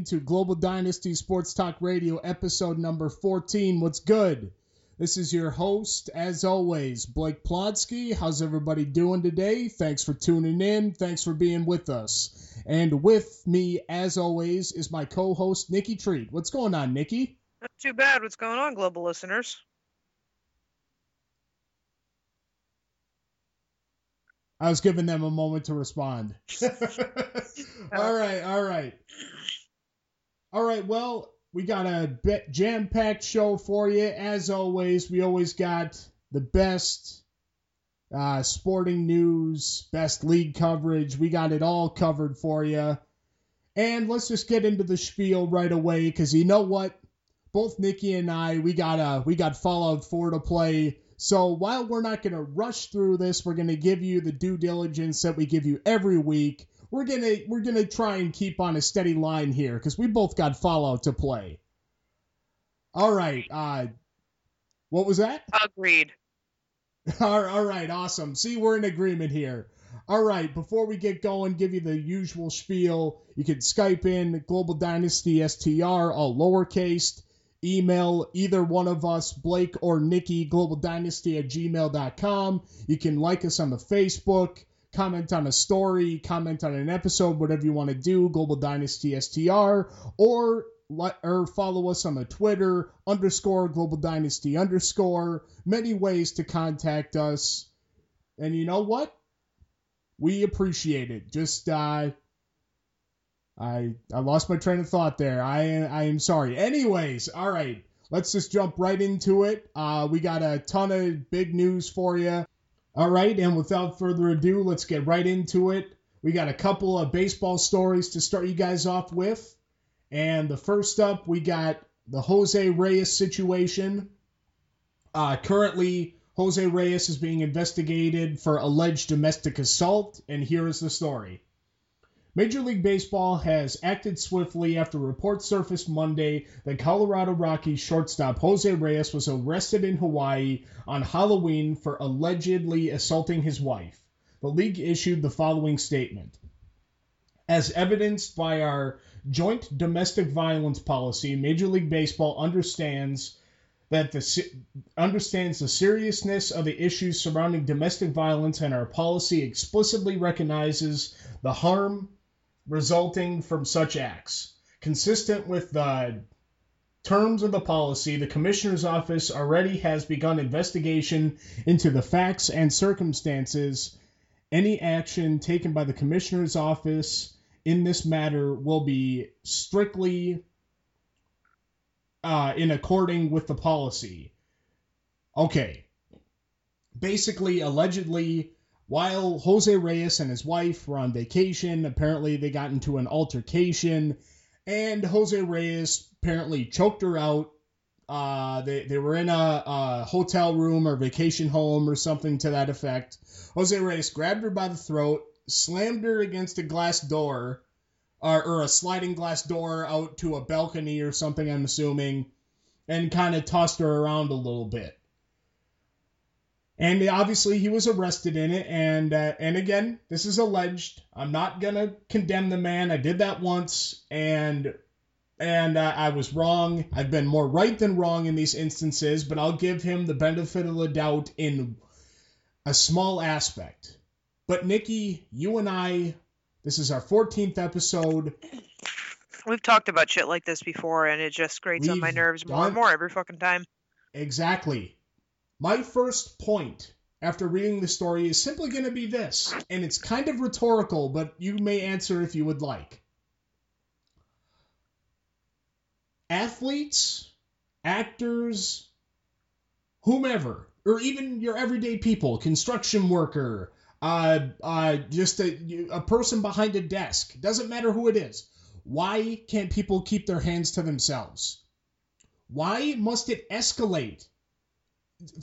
Into Global Dynasty Sports Talk Radio, episode number 14. What's good? This is your host, as always, Blake Plotsky. How's everybody doing today? Thanks for tuning in. Thanks for being with us. And with me, as always, is my co host, Nikki Treat. What's going on, Nikki? Not too bad. What's going on, global listeners? I was giving them a moment to respond. all right, all right. All right, well, we got a jam packed show for you. As always, we always got the best uh, sporting news, best league coverage. We got it all covered for you. And let's just get into the spiel right away because you know what? Both Nikki and I, we got uh, we got Fallout 4 to play so while we're not going to rush through this, we're going to give you the due diligence that we give you every week. We're going to we're to try and keep on a steady line here cuz we both got Fallout to play. All right. Uh what was that? Agreed. all right, awesome. See, we're in agreement here. All right, before we get going, give you the usual spiel. You can Skype in Global Dynasty STR, all lowercase email either one of us, Blake or Nikki, globaldynasty at gmail.com. You can like us on the Facebook, comment on a story, comment on an episode, whatever you want to do, Global Dynasty STR, or or follow us on the Twitter underscore Global Dynasty underscore. Many ways to contact us. And you know what? We appreciate it. Just uh, I I lost my train of thought there. I I am sorry. Anyways, all right. Let's just jump right into it. Uh, we got a ton of big news for you. All right, and without further ado, let's get right into it. We got a couple of baseball stories to start you guys off with. And the first up, we got the Jose Reyes situation. Uh, currently, Jose Reyes is being investigated for alleged domestic assault, and here is the story. Major League Baseball has acted swiftly after reports surfaced Monday that Colorado Rockies shortstop Jose Reyes was arrested in Hawaii on Halloween for allegedly assaulting his wife. The league issued the following statement. As evidenced by our joint domestic violence policy, Major League Baseball understands that the understands the seriousness of the issues surrounding domestic violence and our policy explicitly recognizes the harm resulting from such acts. Consistent with the terms of the policy, the Commissioner's Office already has begun investigation into the facts and circumstances. Any action taken by the Commissioner's Office in this matter will be strictly uh, in according with the policy. Okay. Basically, allegedly, while Jose Reyes and his wife were on vacation, apparently they got into an altercation, and Jose Reyes apparently choked her out. Uh, they, they were in a, a hotel room or vacation home or something to that effect. Jose Reyes grabbed her by the throat, slammed her against a glass door, or, or a sliding glass door out to a balcony or something, I'm assuming, and kind of tossed her around a little bit and obviously he was arrested in it. And uh, and again this is alleged. I'm not gonna condemn the man. I did that once. And and uh, i was wrong. I've been more right than wrong in these instances but i'll give him the benefit of the doubt in a small aspect. But nikki you and i this is our 14th episode. We've talked about shit like this before and it just grates we've on my nerves more and more every fucking time. Exactly my first point after reading the story is simply going to be this, and it's kind of rhetorical, but you may answer if you would like. Athletes, actors, whomever, or even your everyday people, construction worker, uh, uh, just a, a person behind a desk, doesn't matter who it is. Why can't people keep their hands to themselves? Why must it escalate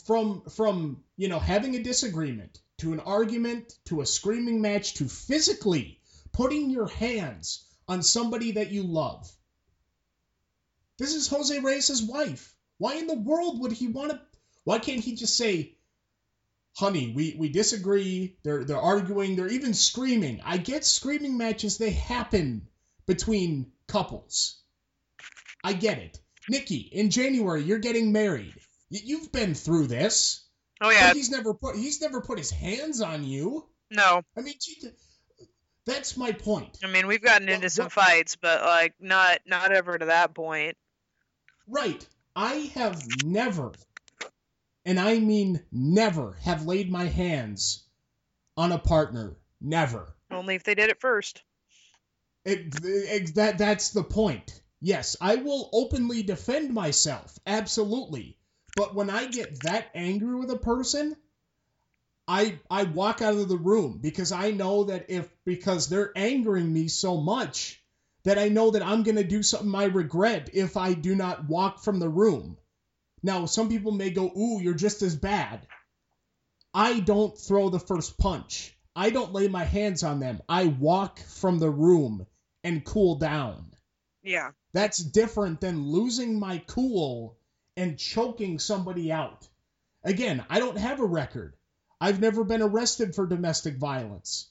from from you know having a disagreement to an argument to a screaming match to physically putting your hands on somebody that you love. This is Jose Reyes' wife. Why in the world would he want to? Why can't he just say, honey, we, we disagree. They're they're arguing. They're even screaming. I get screaming matches. They happen between couples. I get it. Nikki, in January, you're getting married. Y- you've been through this. Oh yeah. But he's never put he's never put his hands on you. No. I mean, that's my point. I mean, we've gotten into some fights, but like not not ever to that point. Right. I have never, and I mean never, have laid my hands on a partner. Never. Only if they did it first. It, it, that that's the point. Yes, I will openly defend myself. Absolutely. But when I get that angry with a person, I I walk out of the room because I know that if because they're angering me so much that I know that I'm going to do something I regret if I do not walk from the room. Now, some people may go, "Ooh, you're just as bad." I don't throw the first punch. I don't lay my hands on them. I walk from the room and cool down. Yeah. That's different than losing my cool and choking somebody out. Again, I don't have a record. I've never been arrested for domestic violence.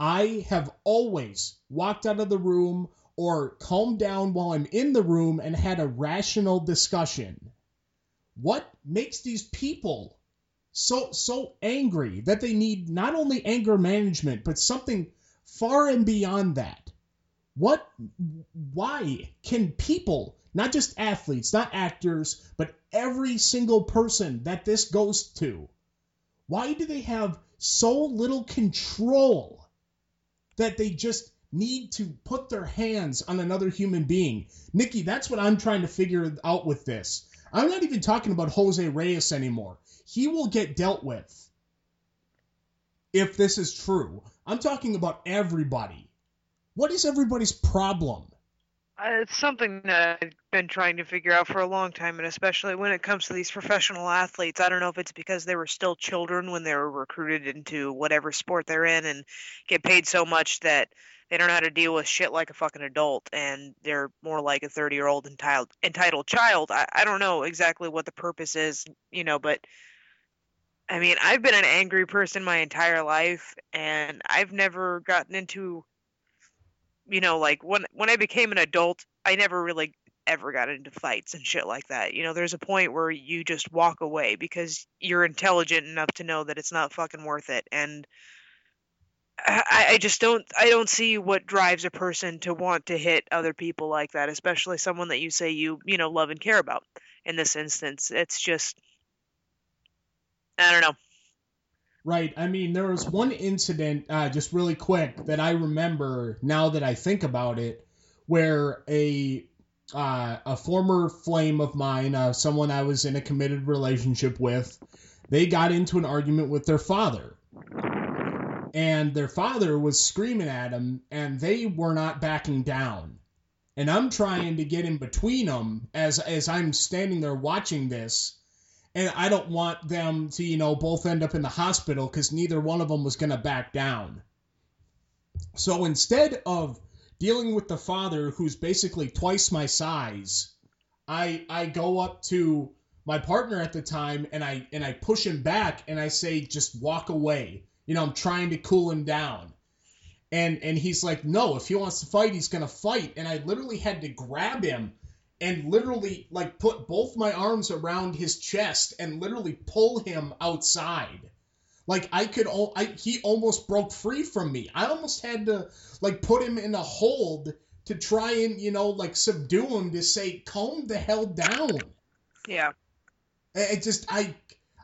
I have always walked out of the room or calmed down while I'm in the room and had a rational discussion. What makes these people so so angry that they need not only anger management but something far and beyond that? What why can people, not just athletes, not actors, but every single person that this goes to why do they have so little control that they just need to put their hands on another human being? Nikki, that's what I'm trying to figure out with this. I'm not even talking about Jose Reyes anymore. He will get dealt with if this is true. I'm talking about everybody. What is everybody's problem? It's something that I've been trying to figure out for a long time, and especially when it comes to these professional athletes. I don't know if it's because they were still children when they were recruited into whatever sport they're in and get paid so much that they don't know how to deal with shit like a fucking adult and they're more like a 30 year old entitled, entitled child. I, I don't know exactly what the purpose is, you know, but I mean, I've been an angry person my entire life, and I've never gotten into you know, like when when I became an adult, I never really ever got into fights and shit like that. You know, there's a point where you just walk away because you're intelligent enough to know that it's not fucking worth it. And I, I just don't I don't see what drives a person to want to hit other people like that, especially someone that you say you, you know, love and care about. In this instance, it's just I don't know. Right. I mean, there was one incident, uh, just really quick, that I remember now that I think about it, where a uh, a former flame of mine, uh, someone I was in a committed relationship with, they got into an argument with their father, and their father was screaming at him, and they were not backing down. And I'm trying to get in between them as as I'm standing there watching this and I don't want them to, you know, both end up in the hospital because neither one of them was going to back down. So instead of dealing with the father, who's basically twice my size, I I go up to my partner at the time and I and I push him back and I say just walk away. You know, I'm trying to cool him down. And and he's like, "No, if he wants to fight, he's going to fight." And I literally had to grab him and literally like put both my arms around his chest and literally pull him outside. Like I could, I he almost broke free from me. I almost had to like put him in a hold to try and you know like subdue him to say calm the hell down. Yeah. It just I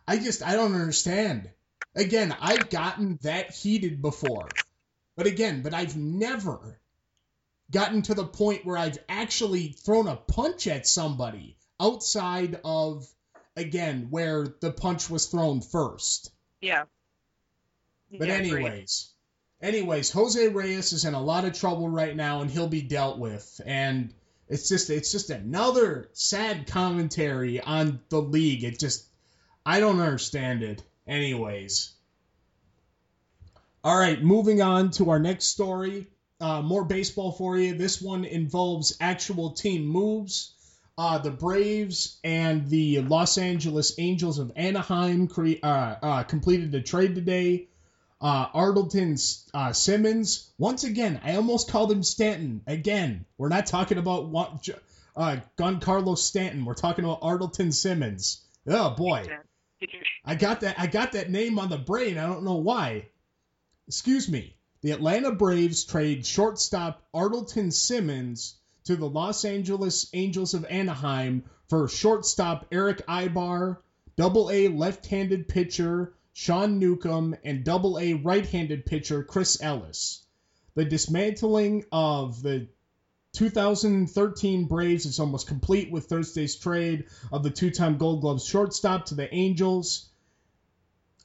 I just I don't understand. Again, I've gotten that heated before. But again, but I've never gotten to the point where I've actually thrown a punch at somebody outside of again where the punch was thrown first. Yeah. But yeah, anyways, anyways, Jose Reyes is in a lot of trouble right now and he'll be dealt with and it's just it's just another sad commentary on the league. It just I don't understand it. Anyways. All right, moving on to our next story uh, more baseball for you. This one involves actual team moves. uh, the Braves and the Los Angeles Angels of Anaheim cre- uh, uh, completed a trade today. Uh, uh, Simmons, once again, I almost called him Stanton. Again, we're not talking about what, uh, Giancarlo Stanton. We're talking about Andrelton Simmons. Oh boy, I got that. I got that name on the brain. I don't know why. Excuse me. The Atlanta Braves trade shortstop Andrelton Simmons to the Los Angeles Angels of Anaheim for shortstop Erick Aybar, double A left handed pitcher Sean Newcomb, and double A right handed pitcher Chris Ellis. The dismantling of the 2013 Braves is almost complete with Thursday's trade of the two time Gold Gloves shortstop to the Angels.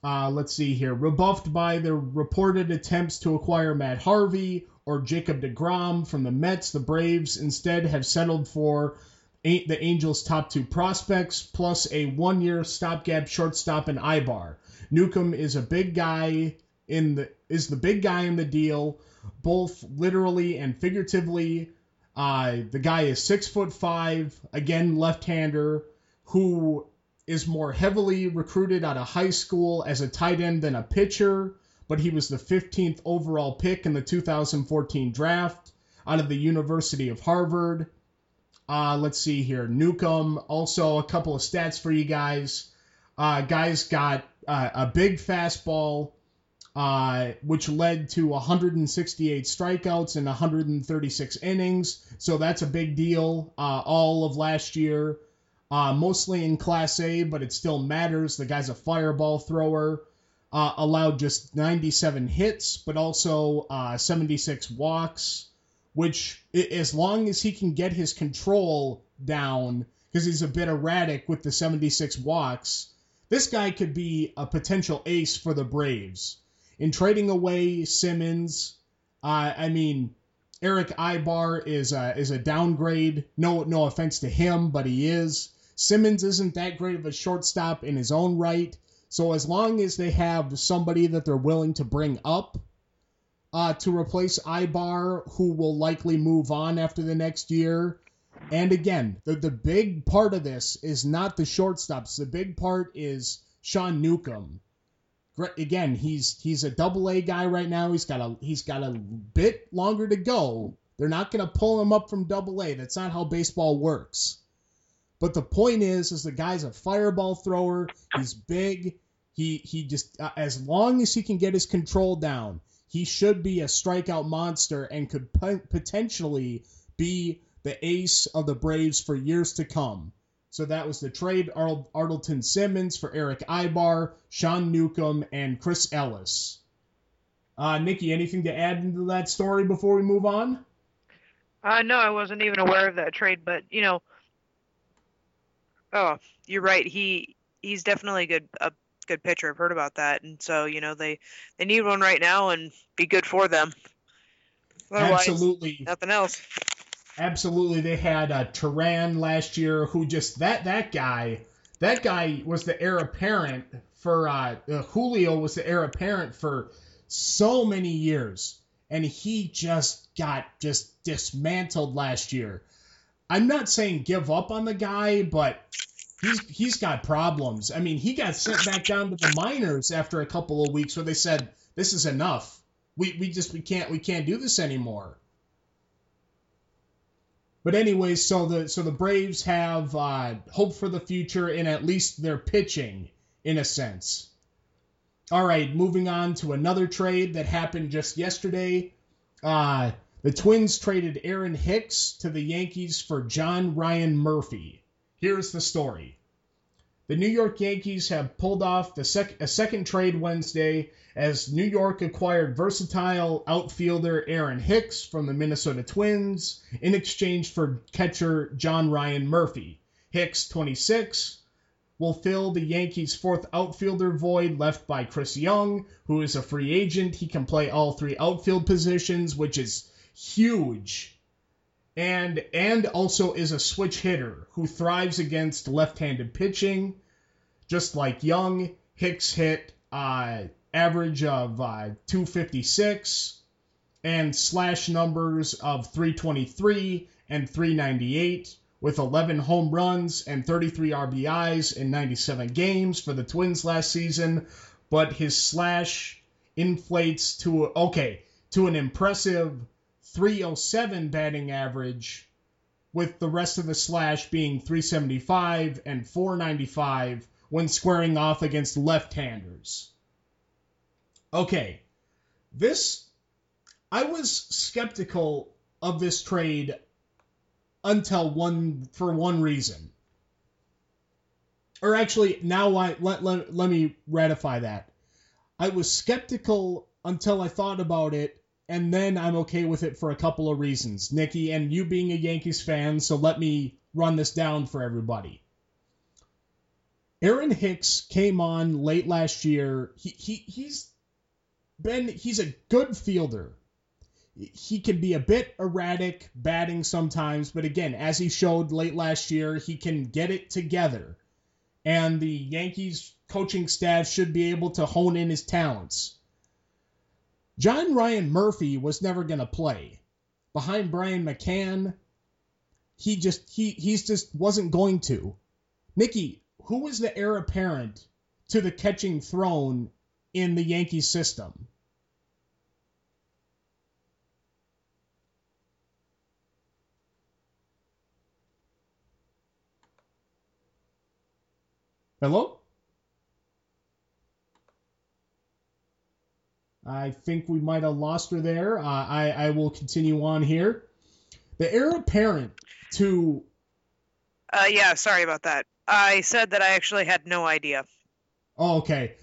Uh, let's see here. Rebuffed by the reported attempts to acquire Matt Harvey, or Jacob DeGrom from the Mets, the Braves instead have settled for the Angels' top two prospects plus a one year stopgap shortstop in Aybar. Newcomb is a big guy in the is the big guy in the deal, both literally and figuratively. Uh, the guy is six foot five, again left hander, who is more heavily recruited out of high school as a tight end than a pitcher but he was the 15th overall pick in the 2014 draft out of the University of Harvard. Uh, let's see here. Newcomb, also a couple of stats for you guys. Uh, guys got uh, a big fastball, uh, which led to 168 strikeouts in 136 innings. So that's a big deal. Uh, all of last year, uh, mostly in Class A, but it still matters. The guy's a fireball thrower uh, allowed just 97 hits, but also uh, 76 walks, which, as long as he can get his control down, because he's a bit erratic with the 76 walks, this guy could be a potential ace for the Braves. In trading away Simmons, uh, I mean, Erick Aybar is a, is a downgrade. No, no offense to him, but he is. Simmons isn't that great of a shortstop in his own right. So as long as they have somebody that they're willing to bring up uh, to replace Aybar, who will likely move on after the next year. And again, the, the big part of this is not the shortstops. The big part is Sean Newcomb. Again, he's he's a double A guy right now. He's got a he's got a bit longer to go. They're not going to pull him up from double A. That's not how baseball works. But the point is, is the guy's a fireball thrower. He's big. He he just uh, as long as he can get his control down, he should be a strikeout monster and could potentially be the ace of the Braves for years to come. So that was the trade Andrelton Simmons for Erick Aybar, Sean Newcomb, and Chris Ellis. Uh, Nikki, anything to add into that story before we move on? Uh, no, I wasn't even aware of that trade, but you know, oh, you're right. He he's definitely a good a good pitcher. I've heard about that, and so you know they they need one right now and be good for them. Otherwise, Absolutely, nothing else. Absolutely, they had uh, Teheran last year, who just that that guy that guy was the heir apparent for uh, uh, Julio was the heir apparent for so many years, and he just got just dismantled last year. I'm not saying give up on the guy, but he's he's got problems. I mean, he got sent back down to the minors after a couple of weeks where they said this is enough. We we just we can't we can't do this anymore. But anyways, so the so the Braves have uh, hope for the future in at least their pitching, in a sense. All right, moving on to another trade that happened just yesterday. Uh, the Twins traded Aaron Hicks to the Yankees for John Ryan Murphy. Here's the story. The New York Yankees have pulled off the sec- a second trade Wednesday as New York acquired versatile outfielder Aaron Hicks from the Minnesota Twins in exchange for catcher John Ryan Murphy. Hicks, 26, will fill the Yankees' fourth outfielder void left by Chris Young, who is a free agent. He can play all three outfield positions, which is huge and and also is a switch hitter who thrives against left-handed pitching, just like Young. Hicks hit uh, average of uh, 256 and slash numbers of 323 and 398, with 11 home runs and 33 RBIs in 97 games for the Twins last season, but his slash inflates to okay, to an impressive 307 batting average with the rest of the slash being 375 and 495 when squaring off against left-handers. Okay. This I was skeptical of this trade until one for one reason. Or actually, now I let, let, let me ratify that. I was skeptical until I thought about it, and then I'm okay with it for a couple of reasons. Nikki, and you being a Yankees fan, so let me run this down for everybody. Aaron Hicks came on late last year. He, he he's been he's a good fielder he can be a bit erratic batting sometimes, but again, as he showed late last year, he can get it together. And the Yankees coaching staff should be able to hone in his talents. John Ryan Murphy was never going to play. Behind Brian McCann, he just he he's just wasn't going to. Nikki, who was the heir apparent to the catching throne in the Yankee system? Hello? I think we might have lost her there. Uh, I, I will continue on here. The heir apparent to. Uh, yeah, sorry about that. I said that I actually had no idea. Oh, okay.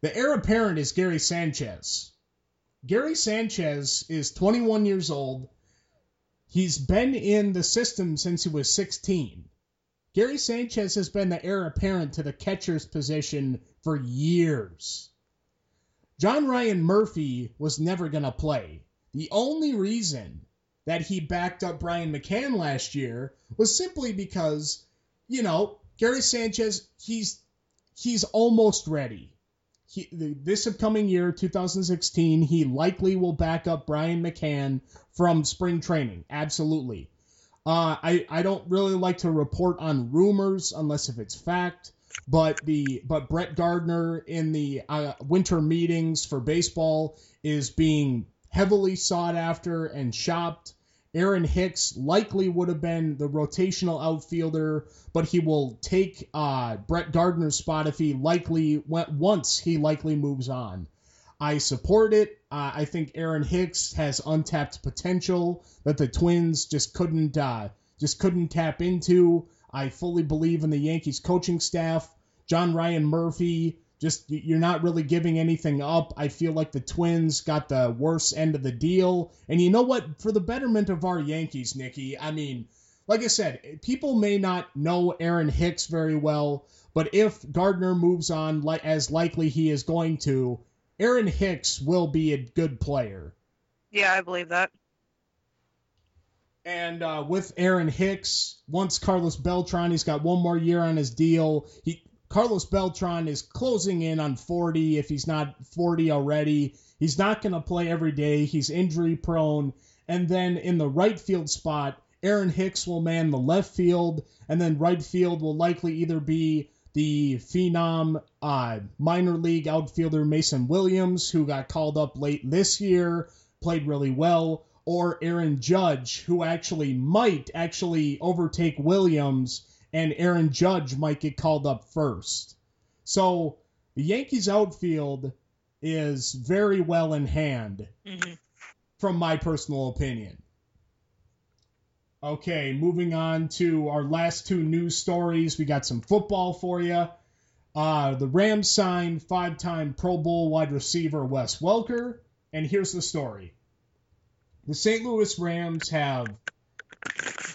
The heir apparent is Gary Sanchez. Gary Sanchez is 21 years old. He's been in the system since he was 16. Gary Sanchez has been the heir apparent to the catcher's position for years. John Ryan Murphy was never going to play. The only reason that he backed up Brian McCann last year was simply because, you know, Gary Sanchez, he's he's almost ready. He, this upcoming year, 2016, he likely will back up Brian McCann from spring training. Absolutely. Uh, I I don't really like to report on rumors unless if it's fact. But the but Brett Gardner in the uh, winter meetings for baseball is being heavily sought after and shopped. Aaron Hicks likely would have been the rotational outfielder, but he will take uh, Brett Gardner's spot if he likely went once he likely moves on. I support it. Uh, I think Aaron Hicks has untapped potential that the Twins just couldn't uh, just couldn't tap into. I fully believe in the Yankees coaching staff. John Ryan Murphy, just you're not really giving anything up. I feel like the Twins got the worst end of the deal. And you know what? For the betterment of our Yankees, Nikki, I mean, like I said, people may not know Aaron Hicks very well, but if Gardner moves on as likely he is going to, Aaron Hicks will be a good player. Yeah, I believe that. And uh, with Aaron Hicks, once Carlos Beltran, he's got one more year on his deal. He Carlos Beltran is closing in on 40 if he's not 40 already. He's not going to play every day. He's injury prone. And then in the right field spot, Aaron Hicks will man the left field, and then right field will likely either be the phenom uh, minor league outfielder Mason Williams, who got called up late this year, played really well, or Aaron Judge, who actually might actually overtake Williams, and Aaron Judge might get called up first. So the Yankees outfield is very well in hand, mm-hmm. from my personal opinion. Okay, moving on to our last two news stories. We got some football for you. Uh, the Rams signed five time Pro Bowl wide receiver Wes Welker. And here's the story the St. Louis Rams have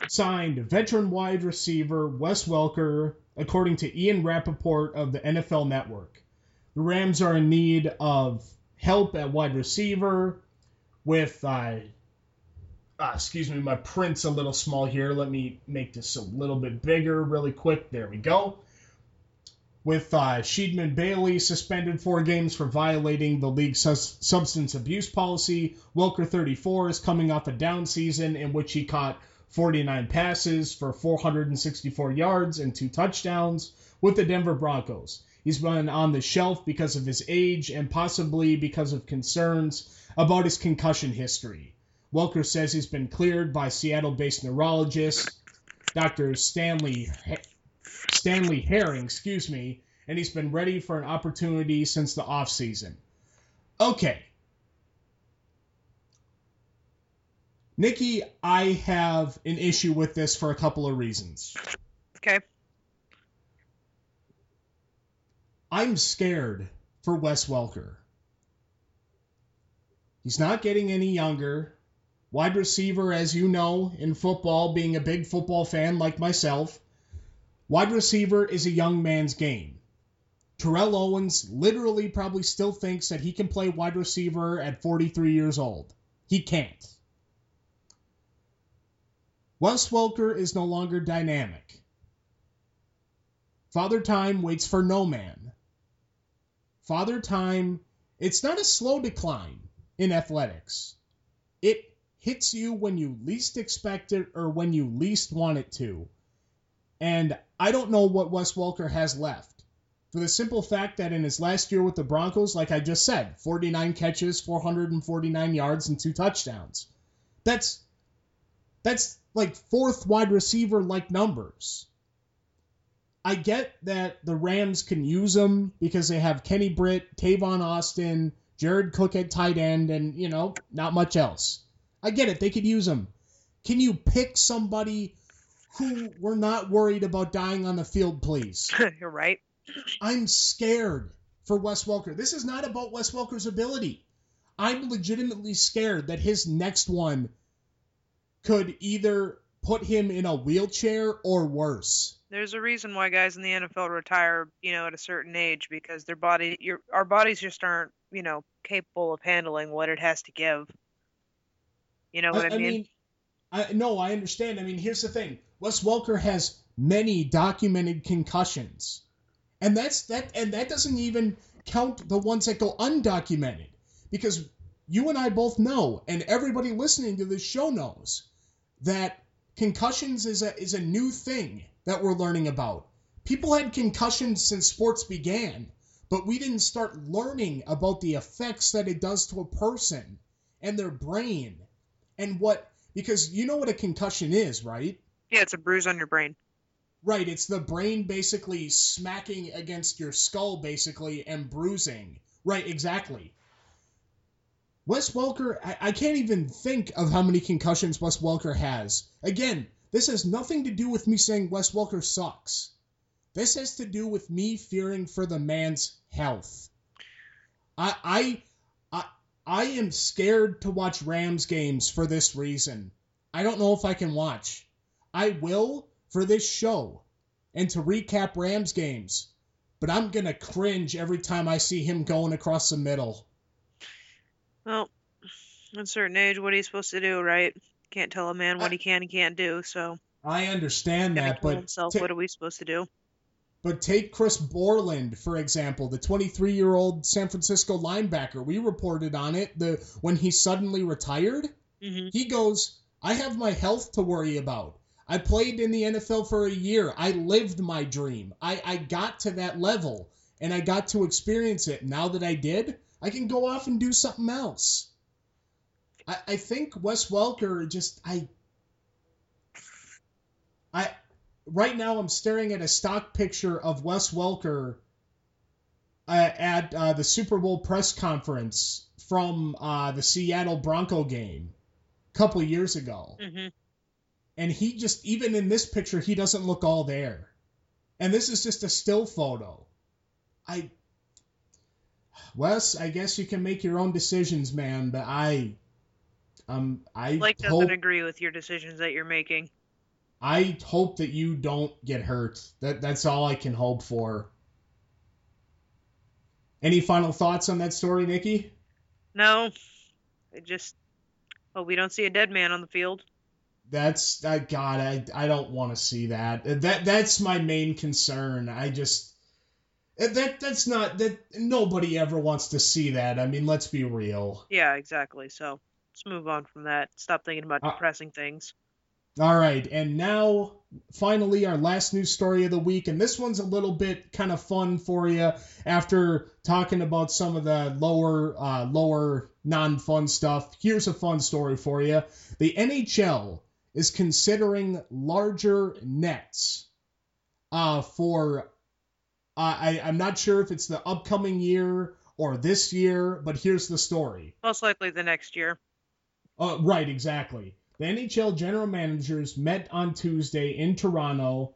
signed veteran wide receiver Wes Welker, according to Ian Rapoport of the NFL Network. The Rams are in need of help at wide receiver with uh, uh, excuse me, my print's a little small here. Let me make this a little bit bigger really quick. There we go. With uh, Stedman Bailey suspended four games for violating the league's sus- substance abuse policy, Welker 34 is coming off a down season in which he caught 49 passes for 464 yards and two touchdowns with the Denver Broncos. He's been on the shelf because of his age and possibly because of concerns about his concussion history. Welker says he's been cleared by Seattle-based neurologist Dr. Stanley Stanley Herring, excuse me, and he's been ready for an opportunity since the offseason. Okay. Nikki, I have an issue with this for a couple of reasons. Okay. I'm scared for Wes Welker. He's not getting any younger. Wide receiver, as you know, in football, being a big football fan like myself, wide receiver is a young man's game. Terrell Owens literally probably still thinks that he can play wide receiver at 43 years old. He can't. Wes Welker is no longer dynamic. Father Time waits for no man. Father Time, it's not a slow decline in athletics. It hits you when you least expect it or when you least want it to. And I don't know what Wes Welker has left. For the simple fact that in his last year with the Broncos, like I just said, 49 catches, 449 yards, and two touchdowns. That's that's like fourth wide receiver like numbers. I get that the Rams can use him because they have Kenny Britt, Tavon Austin, Jared Cook at tight end, and, you know, not much else. I get it. They could use him. Can you pick somebody who we're not worried about dying on the field, please? You're right. I'm scared for Wes Welker. This is not about Wes Welker's ability. I'm legitimately scared that his next one could either put him in a wheelchair or worse. There's a reason why guys in the NFL retire, you know, at a certain age because their body, your our bodies just aren't, you know, capable of handling what it has to give. You know what I, I mean? I mean I, no, I understand. I mean, here's the thing: Wes Welker has many documented concussions, and that's that, and that doesn't even count the ones that go undocumented, because you and I both know, and everybody listening to this show knows, that concussions is a is a new thing that we're learning about. People had concussions since sports began, but we didn't start learning about the effects that it does to a person and their brain and what because you know what a concussion is, right? Yeah, it's a bruise on your brain. Right, it's the brain basically smacking against your skull basically and bruising. Right, exactly. Wes Welker, I, I can't even think of how many concussions Wes Welker has. Again, this has nothing to do with me saying Wes Welker sucks. This has to do with me fearing for the man's health. I I I, I am scared to watch Rams games for this reason. I don't know if I can watch. I will for this show and to recap Rams games, but I'm going to cringe every time I see him going across the middle. Well, at a certain age, what are you supposed to do, right? Can't tell a man what he can and can't do. So I understand that, but himself, what are we supposed to do? But take Chris Borland for example, the 23-year-old San Francisco linebacker. We reported on it. The when he suddenly retired, mm-hmm. he goes, "I have my health to worry about. I played in the NFL for a year. I lived my dream. I, I got to that level and I got to experience it. Now that I did, I can go off and do something else." I, I think Wes Welker just I I right now I'm staring at a stock picture of Wes Welker uh, at uh, the Super Bowl press conference from uh, the Seattle Bronco game a couple years ago. Mm-hmm. And he just, even in this picture, he doesn't look all there. And this is just a still photo. I, Wes, I guess you can make your own decisions, man, but I, um, I Blake doesn't agree with your decisions that you're making. I hope that you don't get hurt. That that's all I can hope for. Any final thoughts on that story, Nikki? No. I just hope we don't see a dead man on the field. That's uh, God. I I don't want to see that. That that's my main concern. I just that that's not that nobody ever wants to see that. I mean, let's be real. Yeah, exactly. So let's move on from that. Stop thinking about uh, depressing things. All right, and now finally our last news story of the week, and this one's a little bit kind of fun for you after talking about some of the lower uh, lower non-fun stuff. Here's a fun story for you: the NHL is considering larger nets uh, for. Uh, I I'm not sure if it's the upcoming year or this year, but here's the story. Most likely the next year. Uh, right, exactly. The NHL general managers met on Tuesday in Toronto,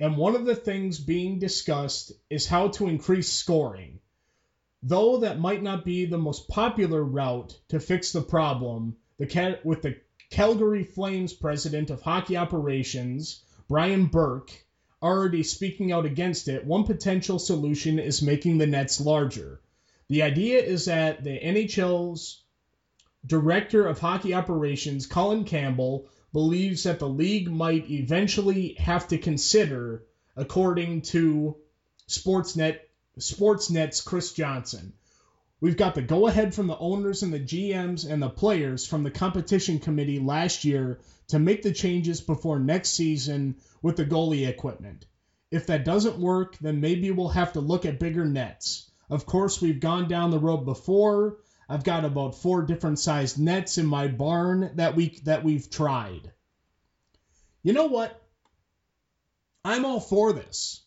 and one of the things being discussed is how to increase scoring. Though that might not be the most popular route to fix the problem, the with the Calgary Flames president of hockey operations, Brian Burke, already speaking out against it, one potential solution is making the nets larger. The idea is that the NHL's director of hockey operations, Colin Campbell, believes that the league might eventually have to consider, according to Sportsnet Sportsnet's Chris Johnston. We've got the go ahead from the owners and the GMs and the players from the competition committee last year to make the changes before next season with the goalie equipment. If that doesn't work, then maybe we'll have to look at bigger nets. Of course, we've gone down the road before I've got about four different sized nets in my barn that we that we've tried. You know what? I'm all for this.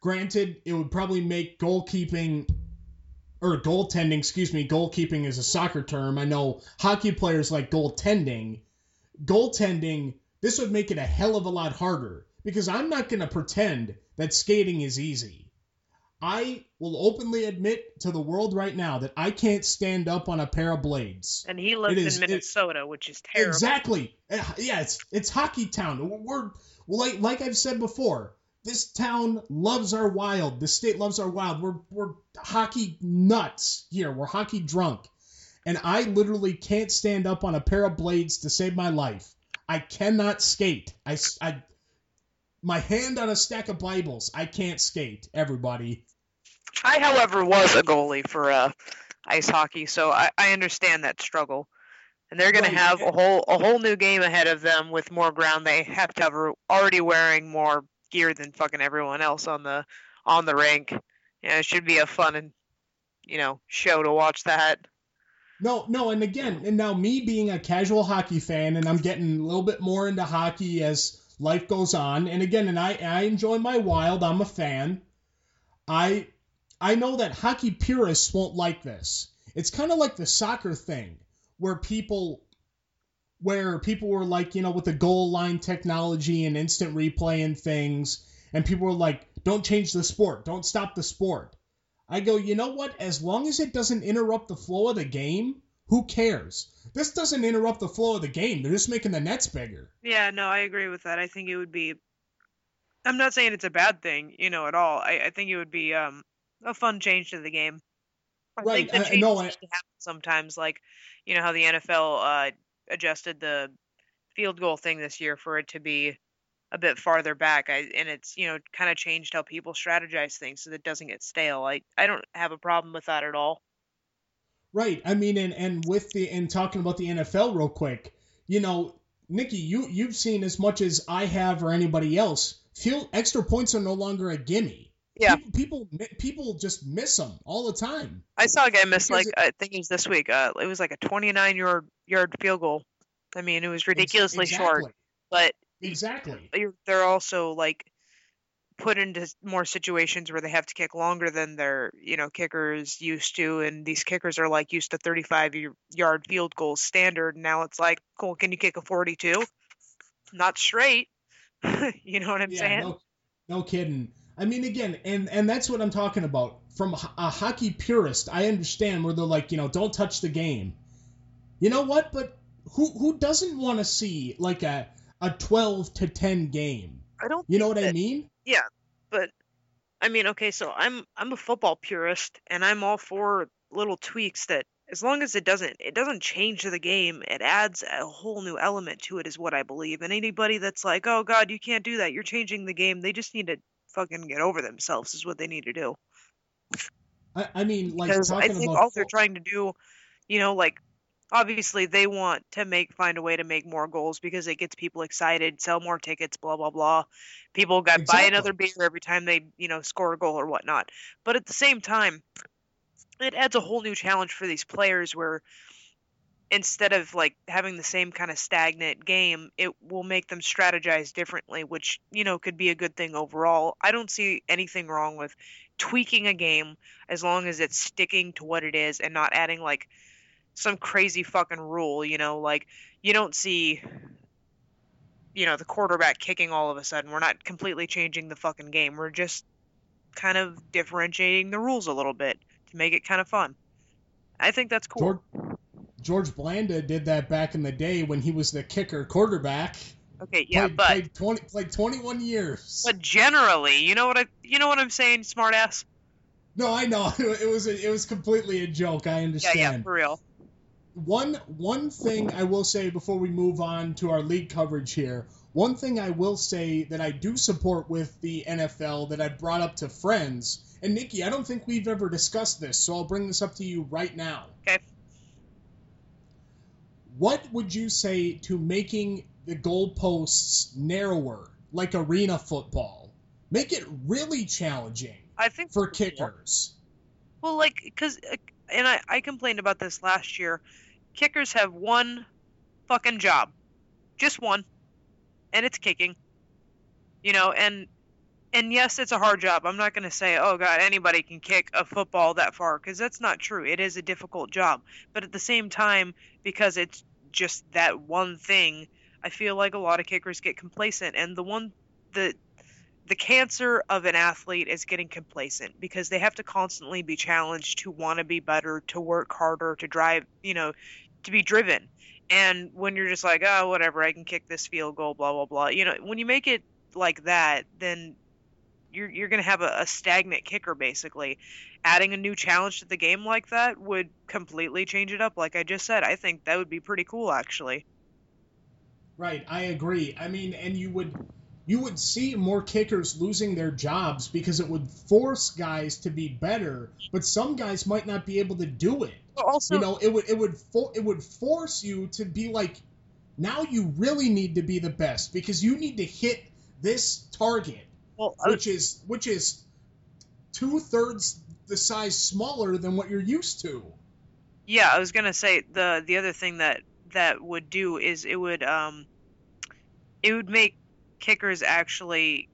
Granted, it would probably make goalkeeping or goaltending, excuse me, goalkeeping is a soccer term. I know hockey players like goaltending. Goaltending, this would make it a hell of a lot harder because I'm not going to pretend that skating is easy. I will openly admit to the world right now that I can't stand up on a pair of blades. And he lives is, in Minnesota, it, which is terrible. Exactly. Eh, yeah, it's it's hockey town. We're like like I've said before. This town loves our wild. The state loves our wild. We're we're hockey nuts here. We're hockey drunk. And I literally can't stand up on a pair of blades to save my life. I cannot skate. I, I my hand on a stack of Bibles. I can't skate, everybody. I, however, was a goalie for uh, ice hockey, so I, I understand that struggle. And they're going right. to have a whole a whole new game ahead of them with more ground. They have to have already wearing more gear than fucking everyone else on the on the rink. Yeah, it should be a fun and you know show to watch that. No, no, and again, and now me being a casual hockey fan, and I'm getting a little bit more into hockey as life goes on. And again, and I, I enjoy my wild. I'm a fan. I I know that hockey purists won't like this. It's kind of like the soccer thing where people where people were like, you know, with the goal line technology and instant replay and things, and people were like, don't change the sport, don't stop the sport. I go, you know what? As long as it doesn't interrupt the flow of the game, who cares? This doesn't interrupt the flow of the game. They're just making the nets bigger. Yeah, no, I agree with that. I think it would be. I'm not saying it's a bad thing, you know, at all. I, I think it would be um, a fun change to the game. I right. think the changes no, I... sometimes, like you know how the NFL uh, adjusted the field goal thing this year for it to be a bit farther back. I and it's you know kind of changed how people strategize things so that it doesn't get stale. I I don't have a problem with that at all. Right. I mean, and and with the and talking about the NFL real quick, you know, Nikki, you you've seen as much as I have or anybody else. Feel extra points are no longer a gimme. Yeah. People, people people just miss them all the time. I saw a guy miss like it, I think it was this week. Uh, it was like a 29 yard yard field goal. I mean, it was ridiculously exactly. short, but exactly. They're also like put into more situations where they have to kick longer than their you know kickers used to and these kickers are like used to 35 yard field goals standard now it's like cool can you kick a 42 not straight you know what i'm yeah, saying no, no kidding i mean again and and that's what i'm talking about from a hockey purist i understand where they're like you know don't touch the game you know what but who who doesn't want to see like a a 12 to 10 game I don't. You know what that, I mean? Yeah, but I mean, okay, so I'm I'm a football purist, and I'm all for little tweaks that, as long as it doesn't it doesn't change the game, it adds a whole new element to it, is what I believe. And anybody that's like, oh God, you can't do that, you're changing the game, they just need to fucking get over themselves, is what they need to do. I, I mean, like because I think all they're trying to do, you know, like obviously they want to make find a way to make more goals because it gets people excited, sell more tickets, blah blah blah. People got exactly. buy another beer every time they you know score a goal or whatnot. But at the same time, it adds a whole new challenge for these players where instead of like having the same kind of stagnant game, it will make them strategize differently, which you know could be a good thing overall. I don't see anything wrong with tweaking a game as long as it's sticking to what it is and not adding like some crazy fucking rule, you know, like you don't see you know, the quarterback kicking all of a sudden. We're not completely changing the fucking game. We're just kind of differentiating the rules a little bit to make it kind of fun. I think that's cool. George, George Blanda did that back in the day when he was the kicker quarterback. Okay, yeah, played, but played twenty played twenty one years. But generally, you know what I you know what I'm saying, smartass. No, I know it was a, it was completely a joke. I understand. Yeah, yeah, for real one one thing I will say before we move on to our league coverage here. One thing I will say that I do support with the NFL that I brought up to friends, and Nikki, I don't think we've ever discussed this, so I'll bring this up to you right now. Okay. What would you say to making the goalposts narrower, like arena football? Make it really challenging. I think for kickers. Well, like, because, uh, and I, I complained about this last year kickers have one fucking job, just one, and it's kicking. You know, and and yes, it's a hard job. I'm not going to say, oh god, anybody can kick a football that far because that's not true. It is a difficult job, but at the same time, because it's just that one thing, I feel like a lot of kickers get complacent. And the one the the cancer of an athlete is getting complacent because they have to constantly be challenged to want to be better, to work harder, to drive, you know, to be driven. And when you're just like, oh, whatever, I can kick this field goal, blah blah blah. You know, when you make it like that, then you're you're gonna have a, a stagnant kicker basically. Adding a new challenge to the game like that would completely change it up. Like I just said, I think that would be pretty cool actually. Right, I agree. I mean, and you would you would see more kickers losing their jobs because it would force guys to be better, but some guys might not be able to do it also, you know, it would it would for, it would force you to be like, now you really need to be the best because you need to hit this target, well, which is which is two thirds the size smaller than what you're used to. Yeah, I was gonna say the the other thing that that would do is it would um it would make kickers actually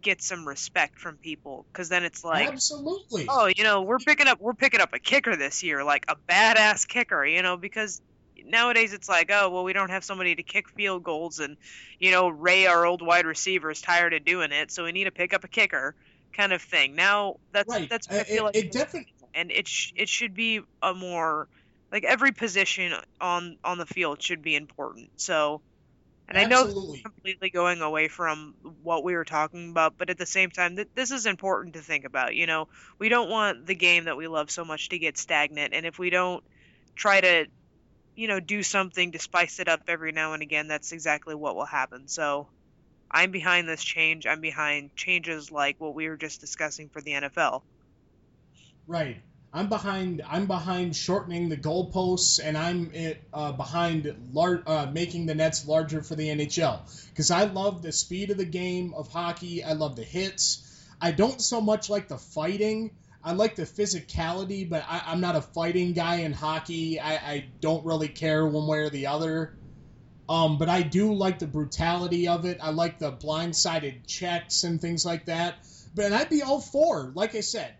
get some respect from people because then it's like absolutely oh you know we're picking up we're picking up a kicker this year like a badass kicker you know because nowadays it's like oh well we don't have somebody to kick field goals and you know ray our old wide receiver is tired of doing it so we need to pick up a kicker kind of thing now that's right. that's I feel it, like it definitely and it sh- it should be a more like every position on on the field should be important so and Absolutely. I know completely going away from what we were talking about, but at the same time, th- this is important to think about. You know, we don't want the game that we love so much to get stagnant, and if we don't try to, you know, do something to spice it up every now and again, that's exactly what will happen. So, I'm behind this change. I'm behind changes like what we were just discussing for the NFL. Right. I'm behind. I'm behind shortening the goalposts, and I'm uh, behind lar- uh, making the nets larger for the NHL because I love the speed of the game of hockey. I love the hits. I don't so much like the fighting. I like the physicality, but I, am not a fighting guy in hockey. I, I, don't really care one way or the other. Um, but I do like the brutality of it. I like the blindsided checks and things like that. But I'd be all for, like I said,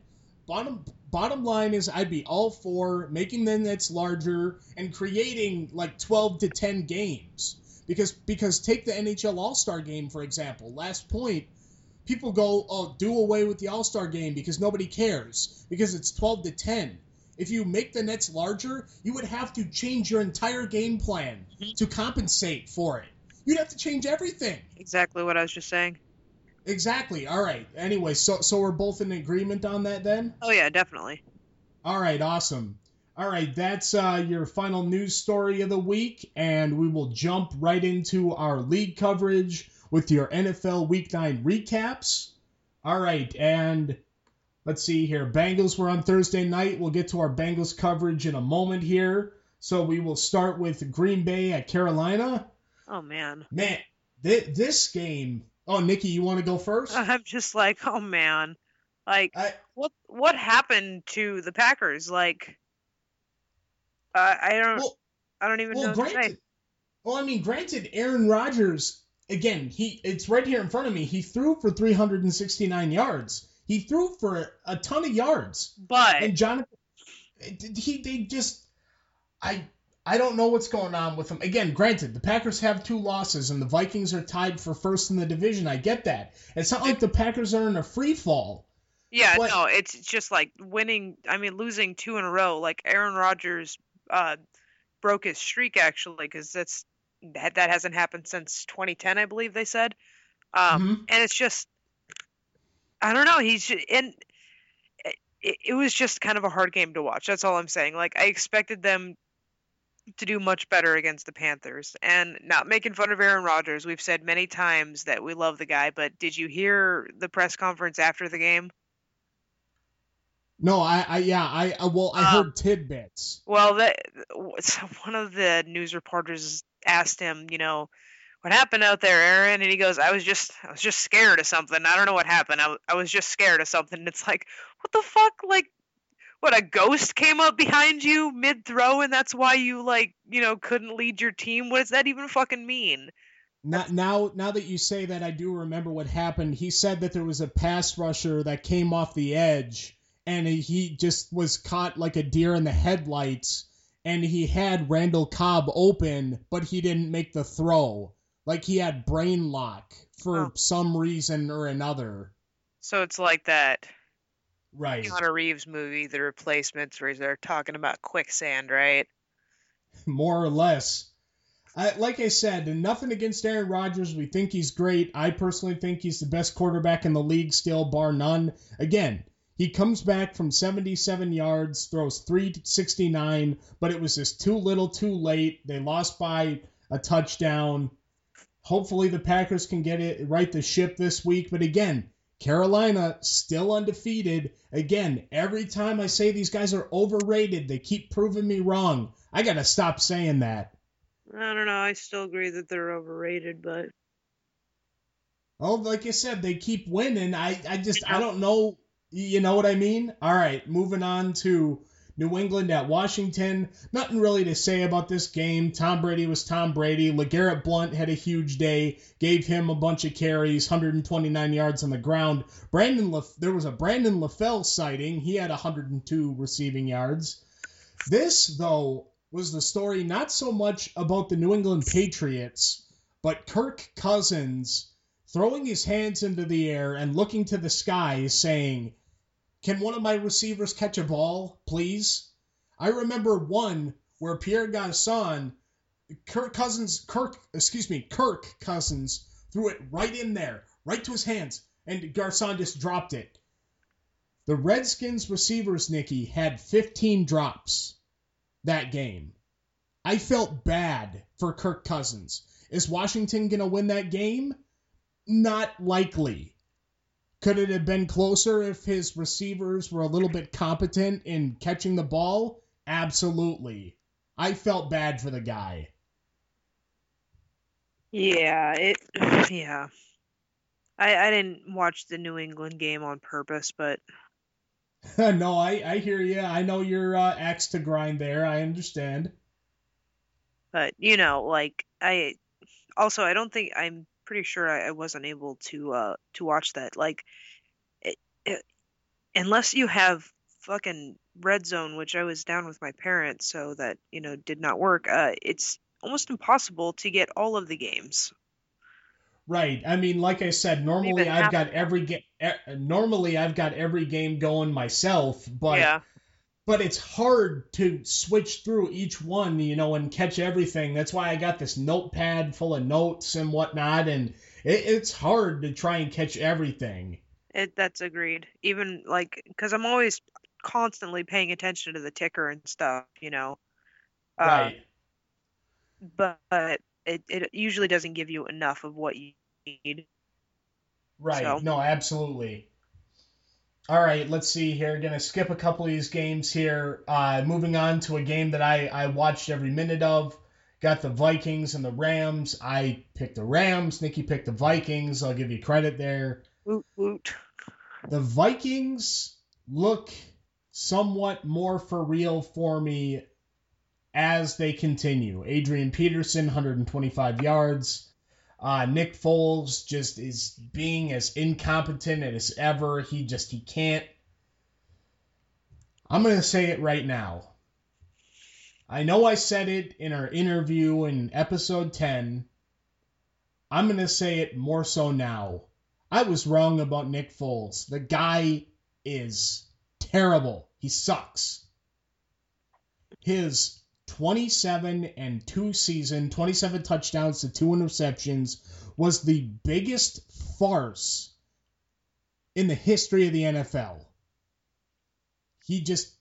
bottom bottom line is I'd be all for making the nets larger and creating like 12 to 10 games. Because because take the NHL All-Star game for example. Last point, people go, "Oh, do away with the All-Star game because nobody cares because it's 12 to 10." If you make the nets larger, you would have to change your entire game plan mm-hmm. to compensate for it. You'd have to change everything. Exactly what I was just saying. Exactly. All right. Anyway, so so we're both in agreement on that then? Oh yeah, definitely. All right, awesome. All right, that's uh, your final news story of the week, and we will jump right into our league coverage with your NFL Week 9 recaps. All right, and let's see here. Bengals were on Thursday night. We'll get to our Bengals coverage in a moment here. So we will start with Green Bay at Carolina. Oh man. Man, th- this game. Oh, Nikki, you want to go first? I'm just like, oh man, like I, what what happened to the Packers? Like, uh, I don't, well, I don't even well, know. What to say. granted. Well, I mean, granted, Aaron Rodgers. Again, he it's right here in front of me. He threw for 369 yards. He threw for a ton of yards. But And Jonathan, he they just, I I don't know what's going on with him. Again, granted, the Packers have two losses and the Vikings are tied for first in the division. I get that. It's not like the Packers are in a free fall. yeah, but- no, it's just like winning. I mean, losing two in a row. Like Aaron Rodgers uh, broke his streak actually, because that's that that hasn't happened since 2010, I believe they said. Um, Mhm. and it's just I don't know. He's and it, it was just kind of a hard game to watch. That's all I'm saying. Like I expected them to do much better against the Panthers, and not making fun of Aaron Rodgers. We've said many times that we love the guy, but did you hear the press conference after the game? No, I, I yeah, I, I well, I heard um, tidbits. Well, that one of the news reporters asked him, you know, what happened out there, Aaron? And he goes, I was just, I was just scared of something. I don't know what happened. I, I was just scared of something. And it's like, what the fuck? Like, what? A ghost came up behind you mid throw, and that's why you like, you know, couldn't lead your team. What does that even fucking mean? Now, now, now that you say that, I do remember what happened. He said that there was a pass rusher that came off the edge, and he just was caught like a deer in the headlights. And he had Randall Cobb open, but he didn't make the throw. Like he had brain lock for Oh. some reason or another. So it's like that Right. Keanu Reeves movie, The Replacements, where they're talking about quicksand, right? more or less. I, like I said, nothing against Aaron Rodgers. We think he's great. I personally think he's the best quarterback in the league, still, bar none. Again, he comes back from 77 yards, throws 369, but it was just too little, too late. They lost by a touchdown. Hopefully, the Packers can get it right the ship this week. But again, Carolina still undefeated. Again, every time I say these guys are overrated, they keep proving me wrong. I gotta stop saying that. I don't know. I still agree that they're overrated, but Oh, like I said, they keep winning. I, I just I don't know. You know what I mean? All right, moving on to New England at Washington. Nothing really to say about this game. Tom Brady was Tom Brady. LeGarrette Blount had a huge day. Gave him a bunch of carries, 129 yards on the ground. Brandon, Le- there was a Brandon LaFell sighting. He had 102 receiving yards. This though was the story not so much about the New England Patriots, but Kirk Cousins throwing his hands into the air and looking to the sky saying, Can one of my receivers catch a ball, please? I remember one where Pierre Garcon, Kirk Cousins, Kirk, excuse me, Kirk Cousins threw it right in there, right to his hands, and Garcon just dropped it. The Redskins receivers, Nikki, had 15 drops that game. I felt bad for Kirk Cousins. Is Washington going to win that game? Not likely. Could it have been closer if his receivers were a little bit competent in catching the ball? Absolutely. I felt bad for the guy. yeah, it yeah. I I didn't watch the New England game on purpose, but no, I, I hear you. I know your uh, axe to grind there. I understand. but you know, like I also I don't think I'm pretty sure I, I wasn't able to uh to watch that. Like it, it, unless you have fucking red zone, which I was down with my parents, so that you know did not work. Uh, it's almost impossible to get all of the games. Right. I mean, like I said, normally I've got every game. Normally I've got every game going myself, but yeah, but it's hard to switch through each one, you know, and catch everything. That's why I got this notepad full of notes and whatnot, and it, it's hard to try and catch everything. it that's agreed. Even like because I'm always constantly paying attention to the ticker and stuff, you know. Uh, right. but it, it usually doesn't give you enough of what you need. Right. so- No, absolutely. All right, let's see here. Gonna skip a couple of these games here. Uh, moving on to a game that I, I watched every minute of. Got the Vikings and the Rams. I picked the Rams. Nikki picked the Vikings. I'll give you credit there. Woot woot. The Vikings look somewhat more for real for me as they continue. Adrian Peterson, 125 yards. Uh, Nick Foles just is being as incompetent as ever. He just he can't. I'm gonna say it right now. I know I said it in our interview in episode 10. I'm gonna say it more so now. I was wrong about Nick Foles. The guy is terrible. He sucks. His 27 and 2 season, 27 touchdowns to 2 interceptions was the biggest farce in the history of the NFL. He just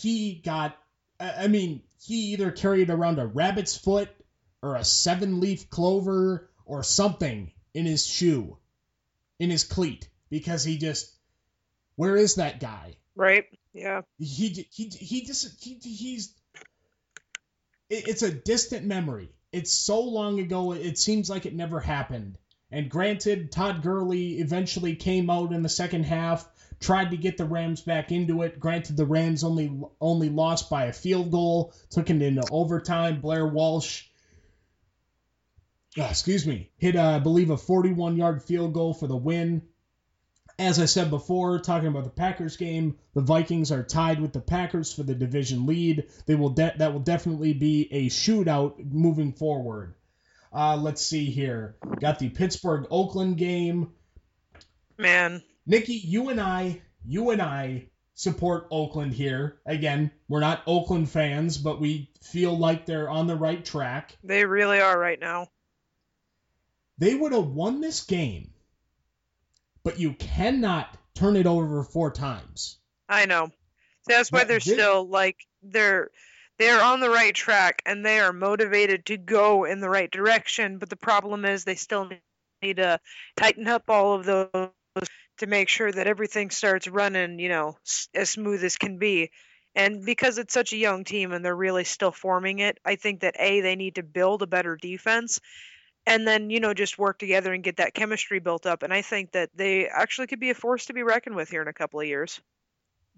he got I mean, he either carried around a rabbit's foot or a seven-leaf clover or something in his shoe, in his cleat because he just where is that guy? Right? Yeah. He he he just he, he's it's a distant memory. It's so long ago, it seems like it never happened. And granted, Todd Gurley eventually came out in the second half, tried to get the Rams back into it. Granted, the Rams only only lost by a field goal, took it into overtime. Blair Walsh, uh, excuse me, hit uh, I believe a 41 yard field goal for the win as I said before, talking about the Packers game, the Vikings are tied with the Packers for the division lead. They will de- that will definitely be a shootout moving forward. Uh, let's see here. Got the Pittsburgh Oakland game. Man, Nikki, you and I, you and I support Oakland here. Again, we're not Oakland fans, but we feel like they're on the right track. They really are right now. They would have won this game but you cannot turn it over four times. I know. That's why but they're this, still like they're they're on the right track and they are motivated to go in the right direction. But the problem is they still need to tighten up all of those to make sure that everything starts running, you know, as smooth as can be. And because it's such a young team and they're really still forming it, I think that A, they need to build a better defense and then you know just work together and get that chemistry built up and i think that they actually could be a force to be reckoned with here in a couple of years.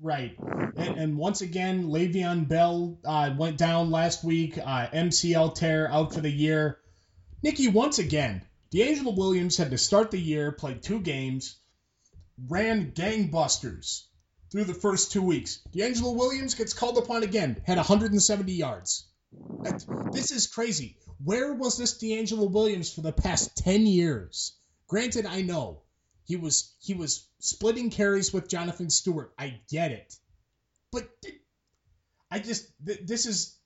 Right. And, and once again Le'Veon Bell uh, went down last week uh, mcl tear out for the year. Nikki once again DeAngelo Williams had to start the year played two games ran gangbusters through the first two weeks. DeAngelo Williams gets called upon again had 170 yards this is crazy where was this DeAngelo Williams for the past 10 years? Granted, I know he was he was splitting carries with Jonathan Stewart. I get it. But I just this is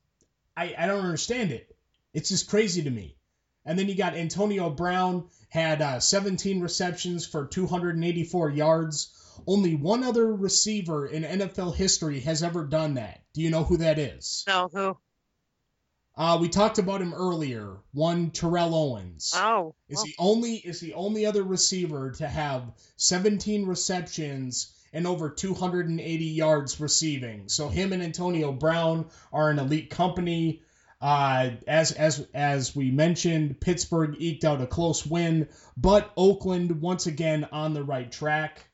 I I don't understand it. It's just crazy to me. And then you got Antonio Brown had uh, 17 receptions for 284 yards. Only one other receiver in NFL history has ever done that. Do you know who that is? No, who? Uh, we talked about him earlier. One Terrell Owens. Oh, is the only is the only other receiver to have 17 receptions and over 280 yards receiving. So him and Antonio Brown are an elite company. Uh, as as as we mentioned, Pittsburgh eked out a close win, but Oakland once again on the right track.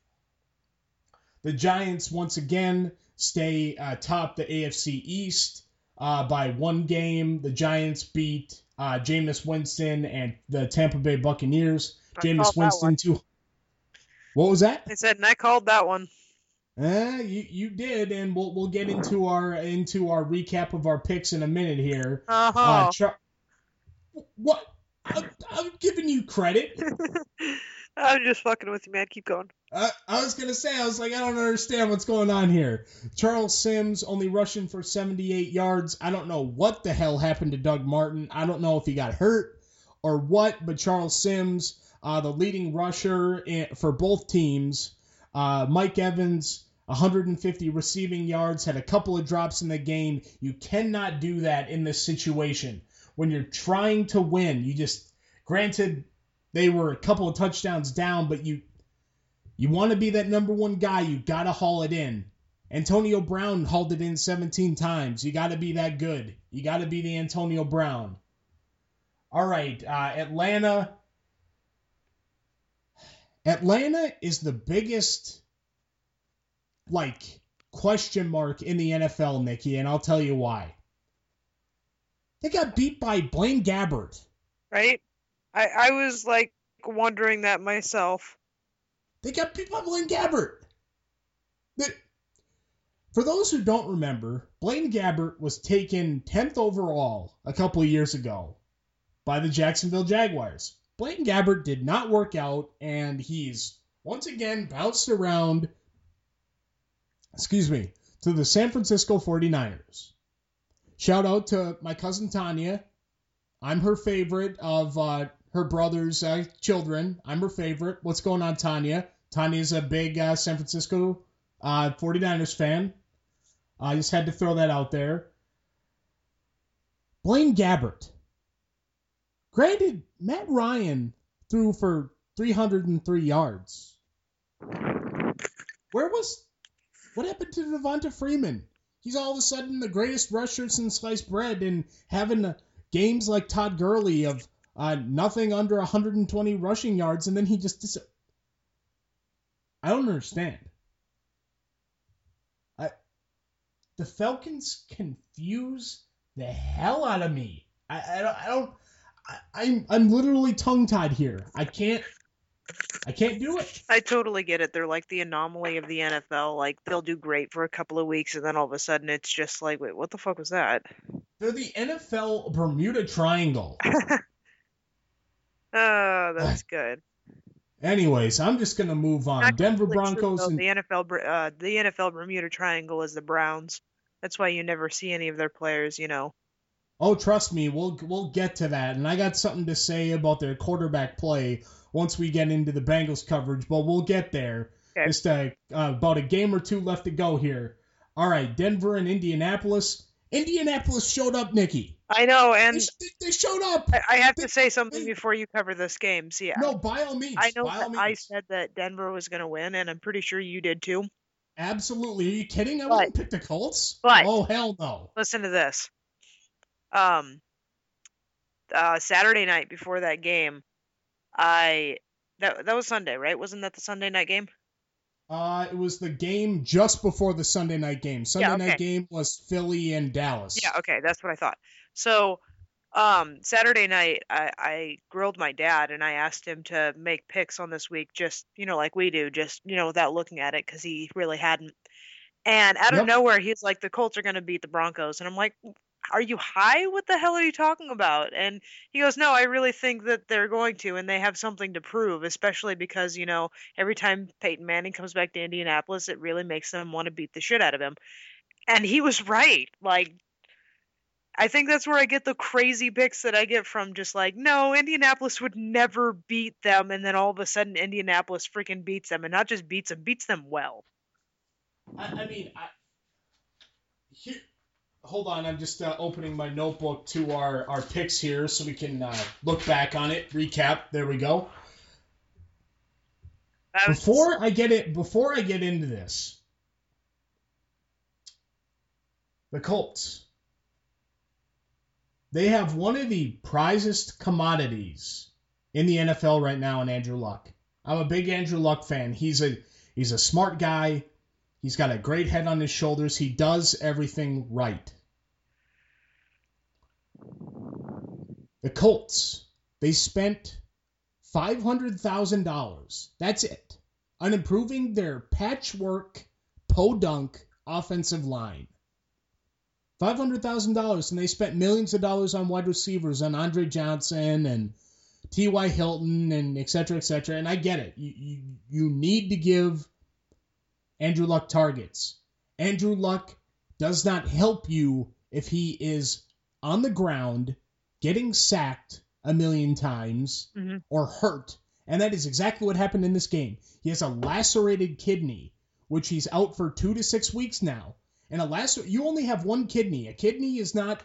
The Giants once again stay uh, top the AFC East uh, by one game. The Giants beat uh, Jameis Winston and the Tampa Bay Buccaneers. Jameis Winston too. What was that? I said, and I called that one. Uh, you you did, and we'll we'll get into our into our recap of our picks in a minute here. Uh-huh. Uh, Char- what? I'm, I'm giving you credit. I'm just fucking with you, man. Keep going. Uh, I was gonna say, I was like, I don't understand what's going on here. Charles Sims only rushing for 78 yards. I don't know what the hell happened to Doug Martin. I don't know if he got hurt or what, but Charles Sims, uh, the leading rusher for both teams. Uh, Mike Evans, 150 receiving yards, had a couple of drops in the game. You cannot do that in this situation when you're trying to win. You just, granted, they were a couple of touchdowns down, but you You want to be that number one guy, you got to haul it in. Antonio Brown hauled it in 17 times. You got to be that good. You got to be the Antonio Brown. All right, uh, Atlanta. Atlanta is the biggest, like, question mark in the NFL, Nikki, and I'll tell you why. They got beat by Blaine Gabbert. Right? I, I was like wondering that myself. They got beat by Blaine Gabbert. For those who don't remember, Blaine Gabbert was taken 10th overall a couple of years ago by the Jacksonville Jaguars. Blaine Gabbert did not work out, and he's once again bounced around, excuse me, to the San Francisco 49ers. Shout out to my cousin Tanya. I'm her favorite of uh, her brother's uh, children. I'm her favorite. What's going on, Tanya? Tanya's a big uh, San Francisco 49ers uh, fan. I just had to throw that out there. Blaine Gabbert. Granted, Matt Ryan threw for 303 yards. Where was. What happened to Devonta Freeman? He's all of a sudden the greatest rusher since sliced bread and having uh, games like Todd Gurley of uh, nothing under 120 rushing yards, and then he just. Dis- I don't understand. I the Falcons confuse the hell out of me. I, I don't. I don't I, I'm I'm literally tongue tied here. I can't. I can't do it. I totally get it. They're like the anomaly of the NFL. Like they'll do great for a couple of weeks, and then all of a sudden it's just like, wait, what the fuck was that? They're the NFL Bermuda Triangle. oh, that's good. Anyways, I'm just gonna move on. Not Denver Broncos true, and the NFL uh, the NFL Bermuda Triangle is the Browns. That's why you never see any of their players. You know. Oh, trust me, we'll we'll get to that, and I got something to say about their quarterback play once we get into the Bengals coverage, but we'll get there. Okay. Just uh, uh, about a game or two left to go here. All right, Denver and Indianapolis. Indianapolis showed up, Nikki. I know, and they, they showed up. I, I have they, to say something they, before you cover this game. See, no, by all means. I know I said that Denver was going to win, and I'm pretty sure you did too. Absolutely. Are you kidding? I wouldn't pick the Colts. But oh hell no. Listen to this. Um, uh, Saturday night before that game, I that that was Sunday, right? Wasn't that the Sunday night game? Uh, it was the game just before the Sunday night game. Sunday yeah, okay. night game was Philly and Dallas. Yeah, okay, that's what I thought. So, um, Saturday night, I, I grilled my dad and I asked him to make picks on this week, just you know, like we do, just you know, without looking at it, because he really hadn't. And out of yep. nowhere, he's like, "The Colts are going to beat the Broncos," and I'm like, are you high? What the hell are you talking about? And he goes, no, I really think that they're going to, and they have something to prove, especially because, you know, every time Peyton Manning comes back to Indianapolis, it really makes them want to beat the shit out of him. And he was right. Like, I think that's where I get the crazy picks that I get from just like, no, Indianapolis would never beat them. And then all of a sudden, Indianapolis freaking beats them, and not just beats them, beats them well. I, I mean, I, here, hold on, I'm just uh, opening my notebook to our, our picks here so we can uh, look back on it, recap. There we go. Before I get it, before I get into this, the Colts. They have one of the prizest commodities in the NFL right now in Andrew Luck. I'm a big Andrew Luck fan. He's a he's a smart guy. He's got a great head on his shoulders. He does everything right. The Colts, they spent $500,000. That's it. On improving their patchwork podunk offensive line. $500,000 and they spent millions of dollars on wide receivers on Andre Johnson and T.Y. Hilton and et cetera, et cetera. And I get it. You, you, you need to give Andrew Luck targets. Andrew Luck does not help you if he is on the ground getting sacked a million times mm-hmm. or hurt. And that is exactly what happened in this game. He has a lacerated kidney, which he's out for two to six weeks now. And a lacer- you only have one kidney. A kidney is not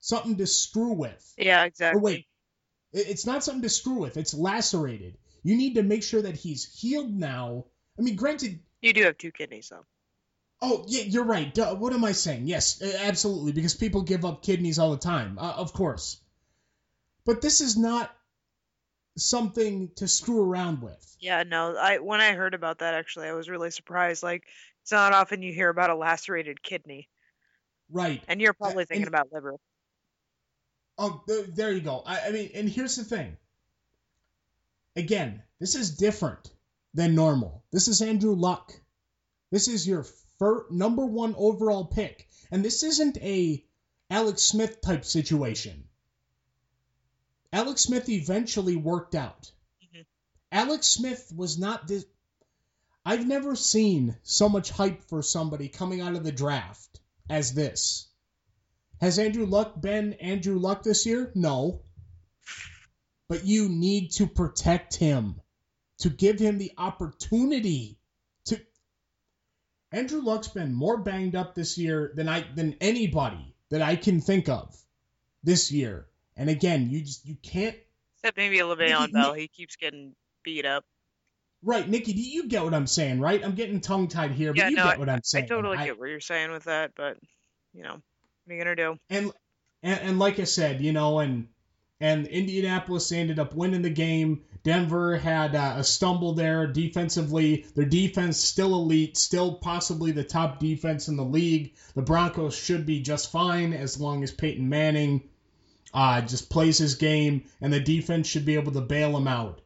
something to screw with. Yeah, exactly. Or wait, it's not something to screw with. It's lacerated. You need to make sure that he's healed now. I mean, granted, You do have two kidneys though. Oh, yeah, you're right. Duh, what am I saying? Yes, uh, absolutely, because people give up kidneys all the time, uh, of course. But this is not something to screw around with. Yeah, no. I when I heard about that actually, I was really surprised. Like it's not often you hear about a lacerated kidney, Right. and you're probably and- thinking about liver. Oh, there you go. I, I mean, and here's the thing. Again, this is different than normal. This is Andrew Luck. This is your fir- number one overall pick, and this isn't a Alex Smith type situation. Alex Smith eventually worked out. Mhm. Alex Smith was not this. I've never seen so much hype for somebody coming out of the draft as this. Has Andrew Luck been Andrew Luck this year? No. But you need to protect him, to give him the opportunity to. Andrew Luck's been more banged up this year than I than anybody that I can think of this year. And again, you just you can't. Except maybe Le'Veon Bell. He keeps getting beat up. Right, Nikki, do you get what I'm saying? Right, I'm getting tongue tied here, but Yeah, you no, get what I'm saying. I totally get what you're saying with that, but you know, what are you gonna do? and, and and like I said, you know, and and Indianapolis ended up winning the game. Denver had uh, a stumble there defensively. Their defense still elite, still possibly the top defense in the league. The Broncos should be just fine as long as Peyton Manning uh, just plays his game, and the defense should be able to bail him out.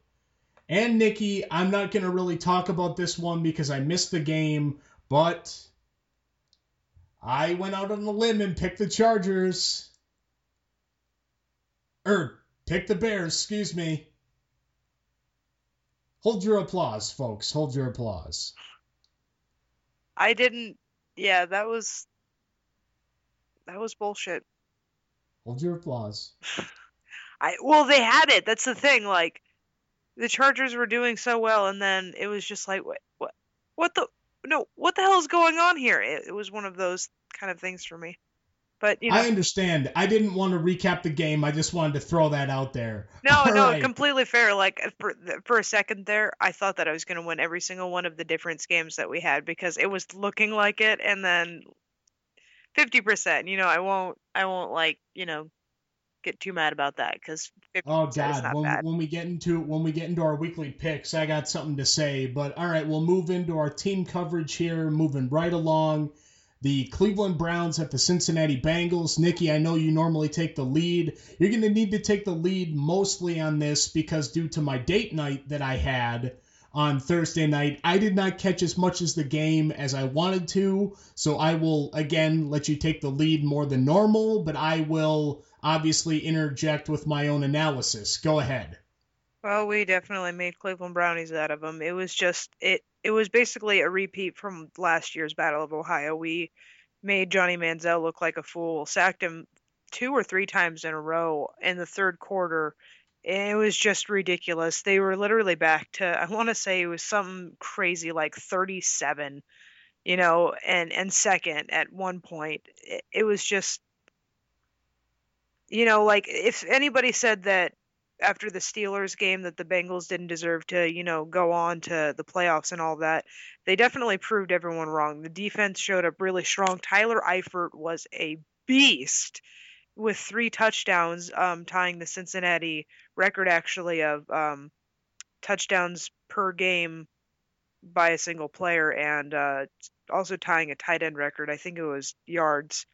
And Nikki, I'm not going to really talk about this one because I missed the game, but I went out on a limb and picked the Chargers. Er, pick the Bears, excuse me. Hold your applause, folks. Hold your applause. I didn't. Yeah, that was that was bullshit. Hold your applause. I well, they had it. That's the thing. Like the Chargers were doing so well, and then it was just like, what, what, what the, no, what the hell is going on here? It, it was one of those kind of things for me. But you know, I understand. I didn't want to recap the game. I just wanted to throw that out there. no, All no, right. completely fair. Like for for a second there, I thought that I was going to win every single one of the difference games that we had because it was looking like it, and then fifty percent. You know, I won't, I won't like, you know, get too mad about that because oh God! When, when we get into when we get into our weekly picks, I got something to say. But all right, we'll move into our team coverage here. Moving right along, the Cleveland Browns at the Cincinnati Bengals. Nikki, I know you normally take the lead. You're going to need to take the lead mostly on this because due to my date night that I had on Thursday night, I did not catch as much as the game as I wanted to. So I will again let you take the lead more than normal, but I will obviously interject with my own analysis. Go ahead. Well, we definitely made Cleveland Brownies out of them. It was just it it was basically a repeat from last year's Battle of Ohio. We made Johnny Manziel look like a fool, sacked him two or three times in a row in the third quarter. It was just ridiculous. They were literally back to I want to say it was something crazy like 37, you know, and and second at one point. It, it was just you know, like if anybody said that after the Steelers game that the Bengals didn't deserve to, you know, go on to the playoffs and all that. They definitely proved everyone wrong. The defense showed up really strong. Tyler Eifert was a beast with three touchdowns, um, tying the Cincinnati record actually of um, touchdowns per game by a single player, and uh, also tying a tight end record. I think it was yards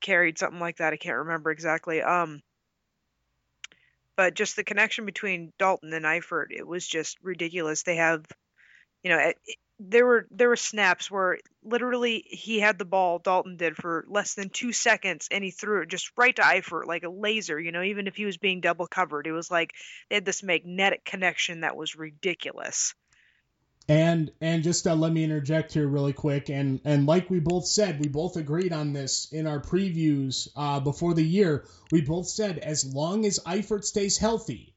carried, something like that. I can't remember exactly. Um, but just the connection between Dalton and Eifert, it was just ridiculous. They have, you know, it, there were there were snaps where literally he had the ball, Dalton did for less than two seconds, and he threw it just right to Eifert like a laser. You know, even if he was being double covered, it was like they had this magnetic connection that was ridiculous. And and just uh, let me interject here really quick. And and like we both said, we both agreed on this in our previews uh, before the year. We both said as long as Eifert stays healthy,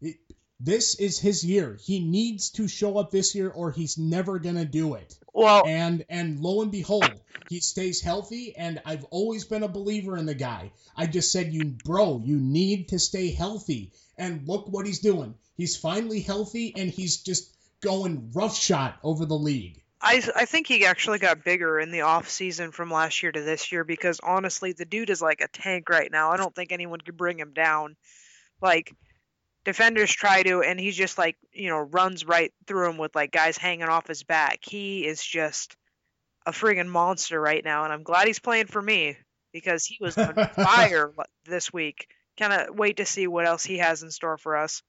it, This is his year. He needs to show up this year or he's never going to do it. Well, and and lo and behold, he stays healthy and I've always been a believer in the guy. I just said you bro, you need to stay healthy. And look what he's doing. He's finally healthy and he's just going roughshod over the league. I I think he actually got bigger in the off season from last year to this year because honestly, the dude is like a tank right now. I don't think anyone could bring him down. Like defenders try to, and he's just like you know runs right through him with like guys hanging off his back. He is just a friggin' monster right now, and I'm glad he's playing for me because he was on fire this week. Kind of wait to see what else he has in store for us.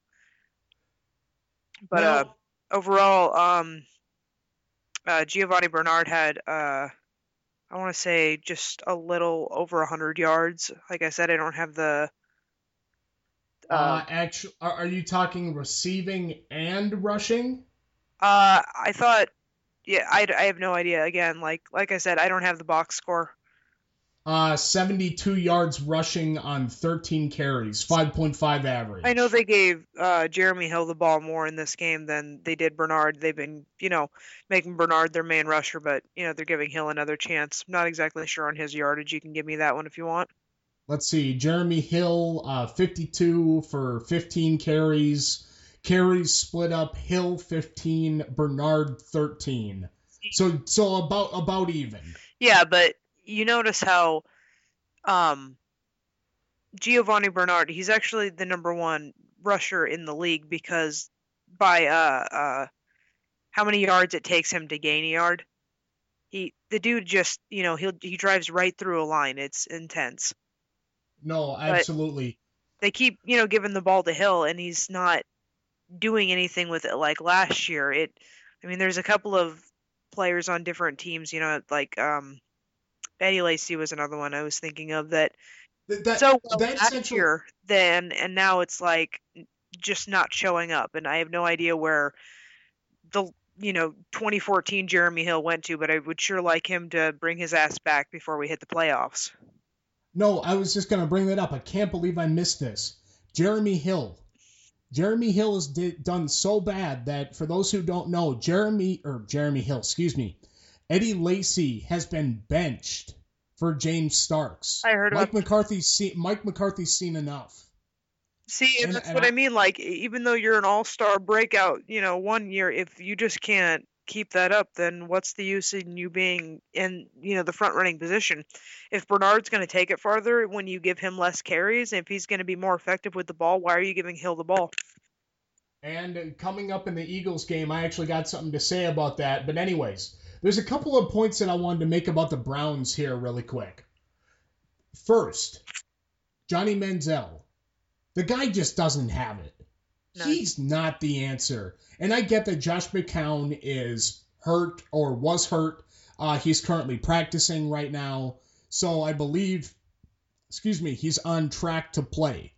But uh, overall, um, uh, Giovani Bernard had, uh, I want to say, just a little over 100 yards. Like I said, I don't have the uh, uh, actually, are, are you talking receiving and rushing? Uh, I thought, yeah, I, I have no idea. Again, like like I said, I don't have the box score. Uh, 72 yards rushing on 13 carries, 5.5 average. I know they gave uh, Jeremy Hill the ball more in this game than they did Bernard. They've been, you know, making Bernard their main rusher, but, you know, they're giving Hill another chance. not exactly sure on his yardage. You can give me that one if you want let's see, Jeremy Hill, uh, 52 for 15 carries. Carries split up. Hill 15, Bernard 13. So so about about even. Yeah, but you notice how um Giovani Bernard, he's actually the number one rusher in the league because by uh uh how many yards it takes him to gain a yard. He the dude just you know he'll he drives right through a line. It's intense. No, absolutely. But they keep, you know, giving the ball to Hill, and he's not doing anything with it like last year. It, I mean, there's a couple of players on different teams, you know, like um, Eddie Lacy was another one I was thinking of that. That, so well last central... year, then and now it's like just not showing up, and I have no idea where the you know 2014 Jeremy Hill went to, but I would sure like him to bring his ass back before we hit the playoffs. No, I was just going to bring that up. I can't believe I missed this. Jeremy Hill. Jeremy Hill has did, done so bad that for those who don't know, Jeremy or Jeremy Hill, excuse me, Eddie Lacy has been benched for James Starks. I heard Mike McCarthy's seen Mike McCarthy's seen enough. See, and, that's and what I, I mean. Like, even though you're an all-star breakout, you know, one year, if you just can't keep that up, then what's the use in you being in you know the front running position? If Bernard's going to take it farther when you give him less carries, if he's going to be more effective with the ball, why are you giving Hill the ball? And coming up in the Eagles game, I actually got something to say about that. But anyways, there's a couple of points that I wanted to make about the Browns here really quick. First, Johnny Manziel. The guy just doesn't have it. He's not the answer. And I get that Josh McCown is hurt or was hurt. Uh, he's currently practicing right now. So I believe, excuse me, he's on track to play.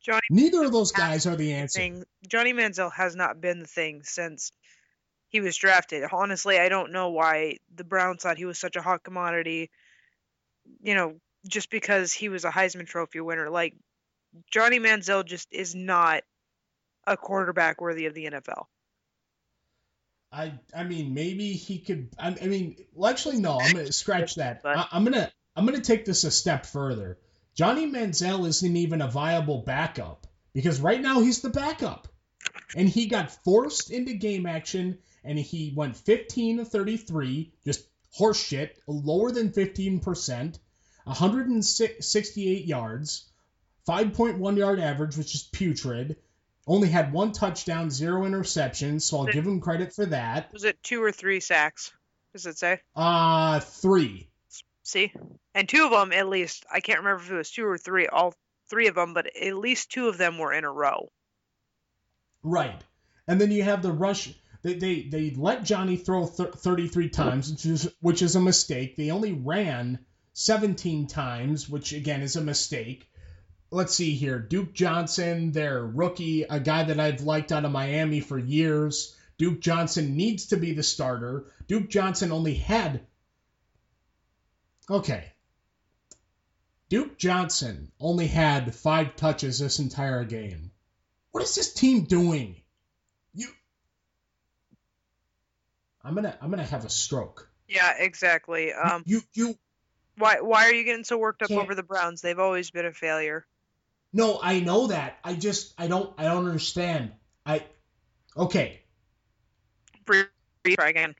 Johnny Neither of those guys are the answer. Thing. Johnny Manziel has not been the thing since he was drafted. Honestly, I don't know why the Browns thought he was such a hot commodity. You know, just because he was a Heisman Trophy winner. Like, Johnny Manziel just is not a quarterback worthy of the NFL. I I mean maybe he could. I, I mean, well, actually no. I'm gonna scratch that. I, I'm gonna I'm gonna take this a step further. Johnny Manziel isn't even a viable backup because right now he's the backup, and he got forced into game action and he went 15 to 33, just horseshit, lower than 15 percent, 168 yards, 5.1 yard average, which is putrid. Only had one touchdown, zero interceptions, so I'll give him credit for that. Was it two or three sacks? Does it say? Uh, three. See? And two of them, at least, I can't remember if it was two or three, all three of them, but at least two of them were in a row. Right. And then you have the rush. They, they, they let Johnny throw th- 33 times, which is, which is a mistake. They only ran 17 times, which again is a mistake let's see here. Duke Johnson, their rookie, a guy that I've liked out of Miami for years. Duke Johnson needs to be the starter. Duke Johnson only had. Okay. Duke Johnson only had five touches this entire game. What is this team doing? You I'm gonna I'm gonna have a stroke. Yeah, exactly. Um, you you why why are you getting so worked up over the Browns? They've always been a failure. no, I know that. I just I don't I don't understand. I okay. Breathe, try again.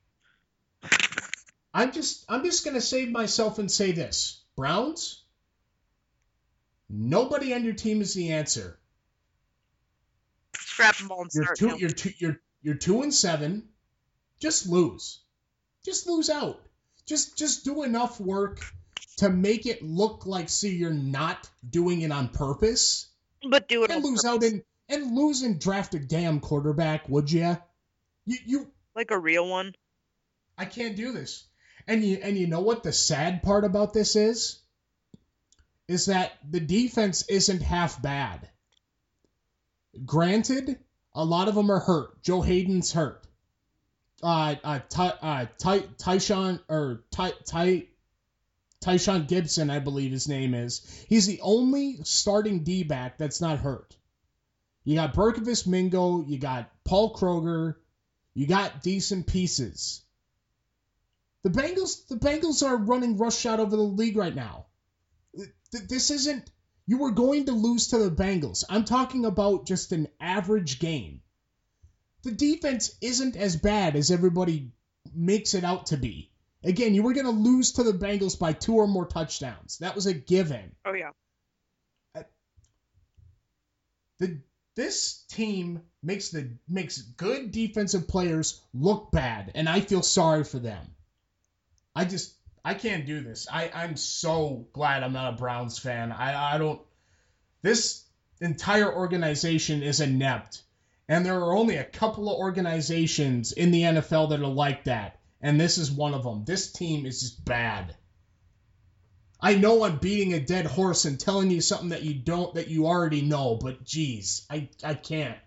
I'm just I'm just gonna save myself and say this. Browns, nobody on your team is the answer. Scrap them all and You're start. two you're two you're you're two and seven. Just lose. Just lose out. Just just do enough work to make it look like see you're not doing it on purpose. but do it And lose out and and lose and draft a damn quarterback, would ya? You you like a real one. I can't do this. And you and you know what the sad part about this is? Is that the defense isn't half bad. Granted, a lot of them are hurt. Joe Haden's hurt. Uh, uh, uh, Ty, Tyshawn or Ty, Ty, Tyshawn Gipson, I believe his name is. He's the only starting D back that's not hurt. You got Barkevious Mingo, you got Paul Kruger, you got decent pieces. The Bengals, the Bengals are running rush roughshod over the league right now. This isn't. You were going to lose to the Bengals. I'm talking about just an average game. The defense isn't as bad as everybody makes it out to be. Again, you were going to lose to the Bengals by two or more touchdowns. That was a given. Oh yeah. Uh, the this team makes the makes good defensive players look bad, and I feel sorry for them. I just I can't do this. I I'm so glad I'm not a Browns fan. I I don't. This entire organization is inept, and there are only a couple of organizations in the NFL that are like that, and this is one of them. This team is just bad. I know I'm beating a dead horse and telling you something that you don't that you already know, but geez, I I can't.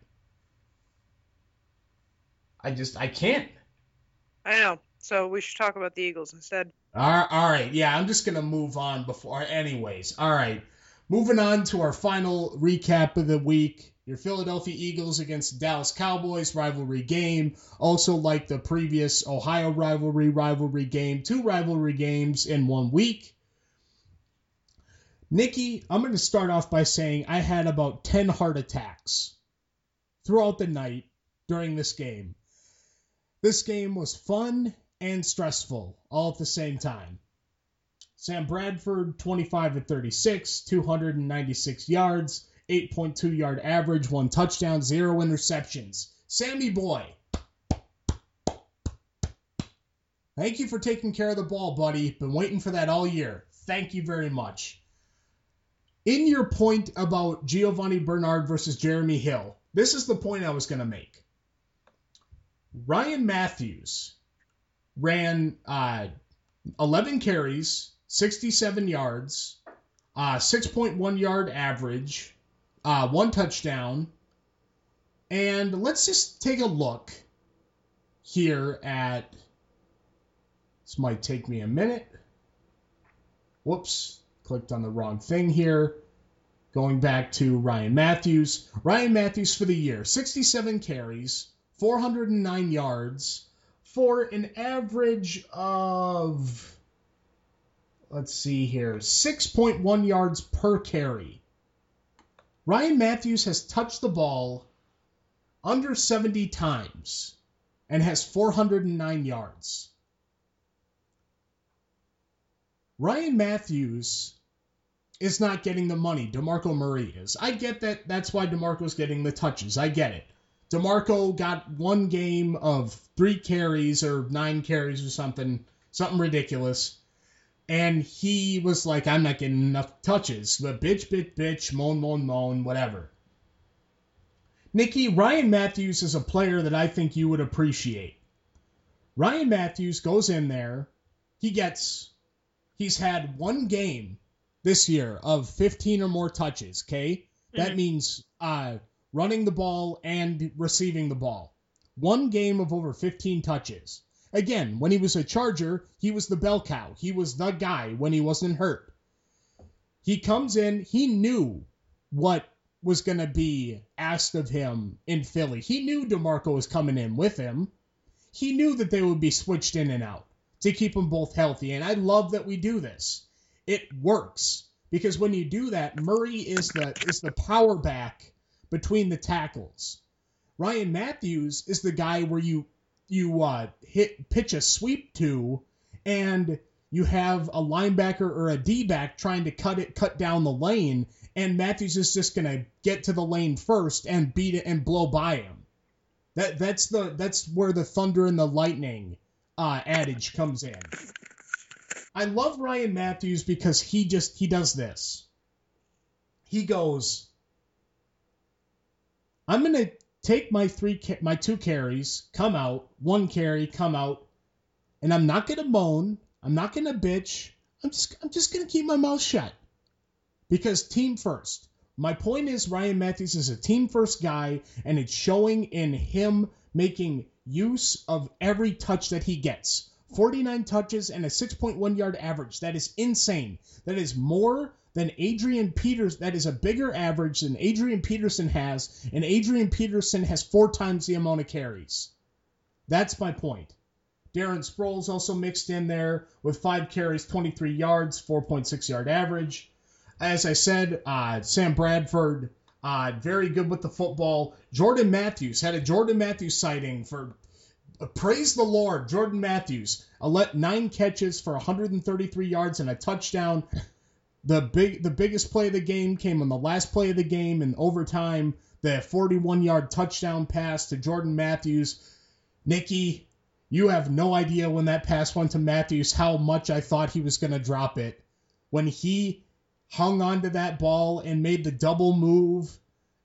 I just I can't. I know. So we should talk about the Eagles instead. All right, all right, yeah, I'm just gonna move on before. Anyways, all right, moving on to our final recap of the week. Your Philadelphia Eagles against Dallas Cowboys rivalry game. Also, like the previous Ohio rivalry rivalry game, two rivalry games in one week. Nikki, I'm going to start off by saying I had about 10 heart attacks throughout the night during this game. This game was fun and stressful all at the same time. Sam Bradford, 25 to 36, 296 yards, 8.2 yard average, one touchdown, zero interceptions. Sammy boy. Thank you for taking care of the ball, buddy. Been waiting for that all year. Thank you very much. In your point about Giovani Bernard versus Jeremy Hill, this is the point I was going to make. Ryan Mathews ran uh, 11 carries, 67 yards, uh, 6.1 yard average, uh, one touchdown. And let's just take a look here at. This might take me a minute. Whoops, clicked on the wrong thing here. Going back to Ryan Mathews. Ryan Mathews for the year 67 carries, 409 yards, for an average of let's see here, 6.1 yards per carry. Ryan Mathews has touched the ball under 70 times and has 409 yards. Ryan Mathews is not getting the money. DeMarco Murray is. I get that that's why DeMarco's getting the touches. I get it. DeMarco got one game of three carries or nine carries or something, something ridiculous. And he was like, I'm not getting enough touches. But bitch, bitch, bitch, moan, moan, moan, whatever. Nikki, Ryan Mathews is a player that I think you would appreciate. Ryan Mathews goes in there. He gets, he's had one game this year of 15 or more touches, okay? That Mhm. means uh, running the ball and receiving the ball. One game of over 15 touches. Again, when he was a Charger, he was the bell cow. He was the guy when he wasn't hurt. He comes in, he knew what was going to be asked of him in Philly. He knew DeMarco was coming in with him. He knew that they would be switched in and out to keep them both healthy. And I love that we do this. It works because when you do that, Murray is the is the power back between the tackles. Ryan Mathews is the guy where you you uh, hit pitch a sweep to, and you have a linebacker or a D back trying to cut it cut down the lane, and Mathews is just gonna get to the lane first and beat it and blow by him. That that's the that's where the thunder and the lightning uh, adage comes in. I love Ryan Mathews because he just he does this. He goes, I'm gonna take my three my two carries, come out, one carry, come out, and I'm not gonna moan. I'm not gonna bitch. I'm just I'm just gonna keep my mouth shut because team first. My point is Ryan Mathews is a team first guy, and it's showing in him making use of every touch that he gets. 49 touches and a 6.1 yard average. That is insane. That is more than Adrian Peters. That is a bigger average than Adrian Peterson has, and Adrian Peterson has four times the amount of carries. That's my point. Darren Sproles also mixed in there with five carries, 23 yards, 4.6 yard average. As I said, uh, Sam Bradford, uh, very good with the football. Jordan Matthews had a Jordan Matthews sighting for uh, praise the Lord. Jordan Matthews, let nine catches for 133 yards and a touchdown. The big the biggest play of the game came on the last play of the game in overtime. The 41 yard touchdown pass to Jordan Matthews. Nikki, you have no idea when that pass went to Matthews how much I thought he was going to drop it. When he hung onto that ball and made the double move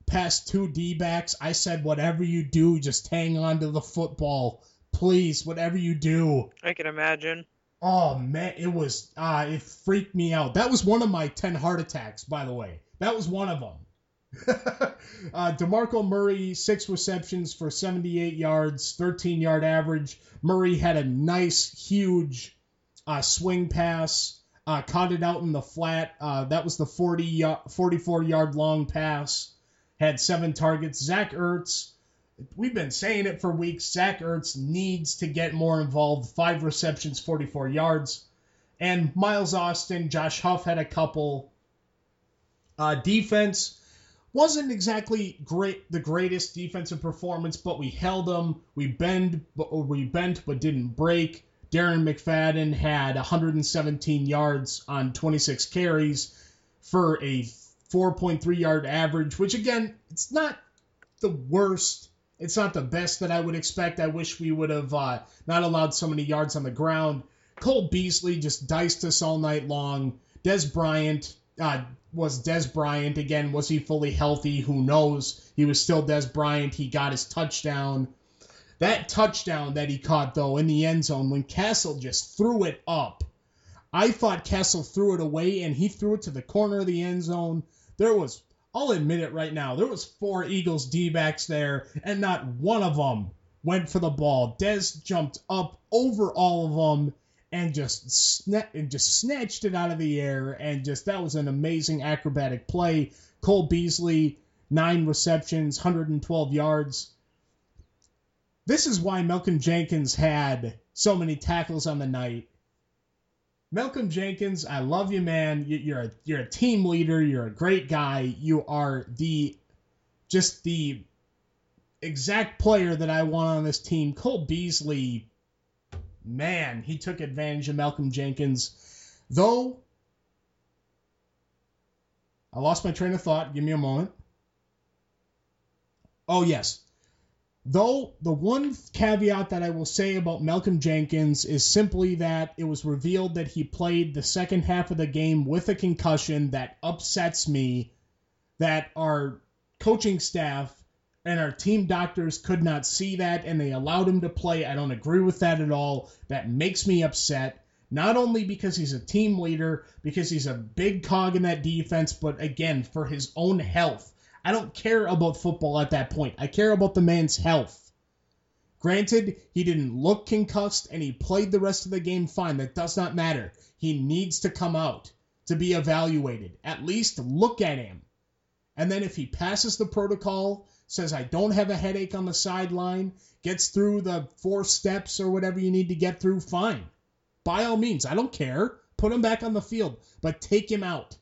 past two D backs, I said, whatever you do, just hang on to the football. Please, whatever you do. I can imagine. Oh man, it was uh it freaked me out. That was one of my 10 heart attacks, by the way. That was one of them. uh, DeMarco Murray, six receptions for 78 yards, 13 yard average. Murray had a nice, huge uh, swing pass, uh, caught it out in the flat. Uh, that was the 40 44 yard long pass. Had seven targets. Zach Ertz, we've been saying it for weeks. Zach Ertz needs to get more involved. Five receptions, 44 yards. And Miles Austin, Josh Huff had a couple. Uh, defense wasn't exactly great, the greatest defensive performance, but we held them. We bend, but we bent, but didn't break. Darren McFadden had 117 yards on 26 carries for a 4.3 yard average, which again, it's not the worst it's not the best that I would expect. I wish we would have uh, not allowed so many yards on the ground. Cole Beasley just diced us all night long. Dez Bryant uh, was Dez Bryant again. Was he fully healthy? Who knows? He was still Dez Bryant. He got his touchdown. That touchdown that he caught though in the end zone when Cassel just threw it up. I thought Cassel threw it away and he threw it to the corner of the end zone. There was I'll admit it right now. There was four Eagles D-backs there, and not one of them went for the ball. Dez jumped up over all of them and just sna- and just snatched it out of the air, and just that was an amazing acrobatic play. Cole Beasley, nine receptions, 112 yards. This is why Malcolm Jenkins had so many tackles on the night Malcolm Jenkins, I love you, man. You're a you're a team leader. You're a great guy. You are the just the exact player that I want on this team. Cole Beasley, man, he took advantage of Malcolm Jenkins. Though I lost my train of thought. Give me a moment. Oh yes, Though the one caveat that I will say about Malcolm Jenkins is simply that it was revealed that he played the second half of the game with a concussion that upsets me that our coaching staff and our team doctors could not see that and they allowed him to play. I don't agree with that at all. That makes me upset. Not only because he's a team leader, because he's a big cog in that defense, but again, for his own health I don't care about football at that point. I care about the man's health. Granted, he didn't look concussed and he played the rest of the game fine. That does not matter. He needs to come out to be evaluated. At least look at him. And then if he passes the protocol, says, I don't have a headache on the sideline, gets through the four steps or whatever you need to get through, fine. By all means, I don't care. Put him back on the field, but take him out.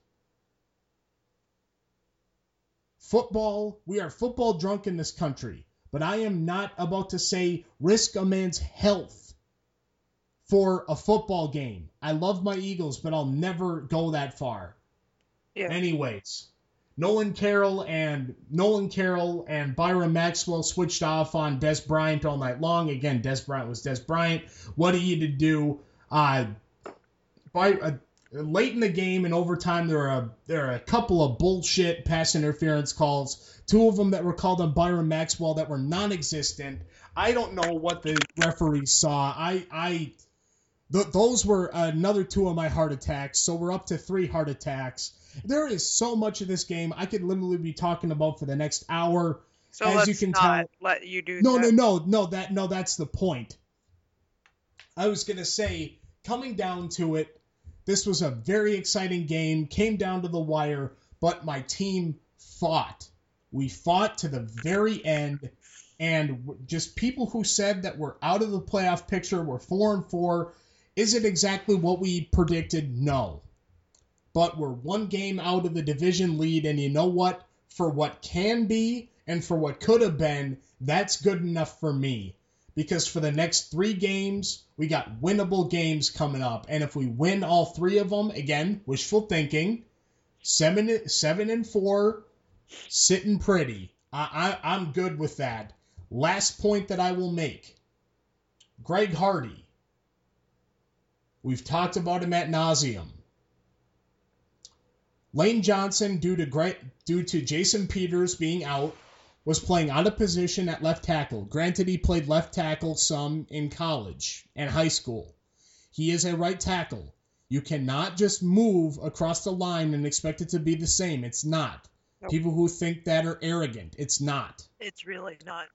Football, we are football drunk in this country, but I am not about to say risk a man's health for a football game. I love my Eagles, but I'll never go that far. Yeah. Anyways, Nolan Carroll and Nolan Carroll and Byron Maxwell switched off on Dez Bryant all night long. Again, Dez Bryant was Dez Bryant. What are you to do? Uh, by, uh, late in the game in overtime, there are a, there are a couple of bullshit pass interference calls. Two of them that were called on Byron Maxwell that were non-existent. I don't know what the referees saw. I I th- those were another two of my heart attacks. So we're up to three heart attacks. There is so much of this game I could literally be talking about for the next hour. So as you can tell, let you do. No, that. no, no, no. That no, that's the point. I was gonna say, coming down to it, this was a very exciting game. Came down to the wire, but my team fought. We fought to the very end, and just people who said that we're out of the playoff picture, we're four and four. Is it exactly what we predicted? No but we're one game out of the division lead. And you know what? For what can be and for what could have been, that's good enough for me. Because for the next three games, we got winnable games coming up. And if we win all three of them, again, wishful thinking, seven, seven and four, sitting pretty. I, I, I'm good with that. Last point that I will make Greg Hardy. We've talked about him at nauseum. Lane Johnson, due to due to Jason Peters being out, was playing out of position at left tackle. Granted, he played left tackle some in college and high school. He is a right tackle. You cannot just move across the line and expect it to be the same. It's not. Nope. People who think that are arrogant. It's not. It's really not.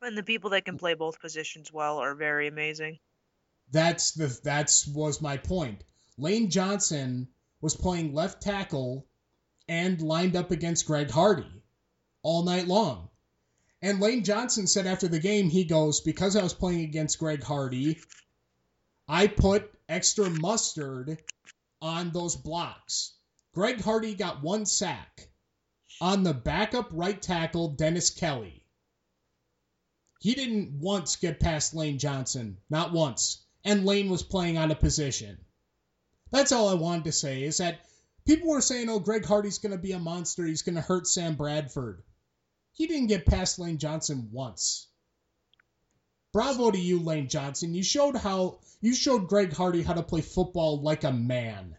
And the people that can play both positions well are very amazing. That's the that's was my point. Lane Johnson was playing left tackle and lined up against Greg Hardy all night long. And Lane Johnson said after the game, he goes, Because I was playing against Greg Hardy, I put extra mustard on those blocks. Greg Hardy got one sack on the backup right tackle, Dennis Kelly. He didn't once get past Lane Johnson, not once. And Lane was playing out of position. That's all I wanted to say is that people were saying, oh, Greg Hardy's going to be a monster. He's going to hurt Sam Bradford. He didn't get past Lane Johnson once. Bravo to you, Lane Johnson. You showed how you showed Greg Hardy how to play football like a man.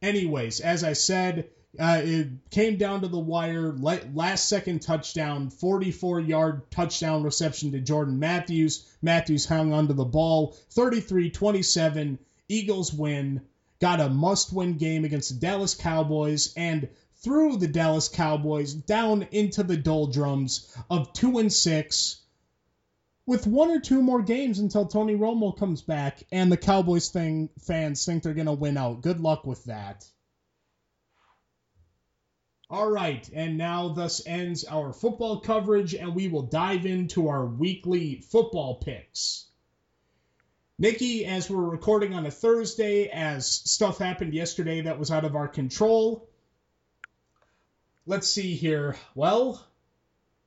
Anyways, as I said, uh, it came down to the wire. Last second touchdown, 44 yard touchdown reception to Jordan Matthews. Matthews hung onto the ball, 33 27. Eagles win, got a must win game against the Dallas Cowboys, and threw the Dallas Cowboys down into the doldrums of 2 and 6 with one or two more games until Tony Romo comes back and the Cowboys thing fans think they're going to win out. Good luck with that. All right, and now thus ends our football coverage, and we will dive into our weekly football picks. Nikki, as we're recording on a Thursday, as stuff happened yesterday that was out of our control. Let's see here. Well,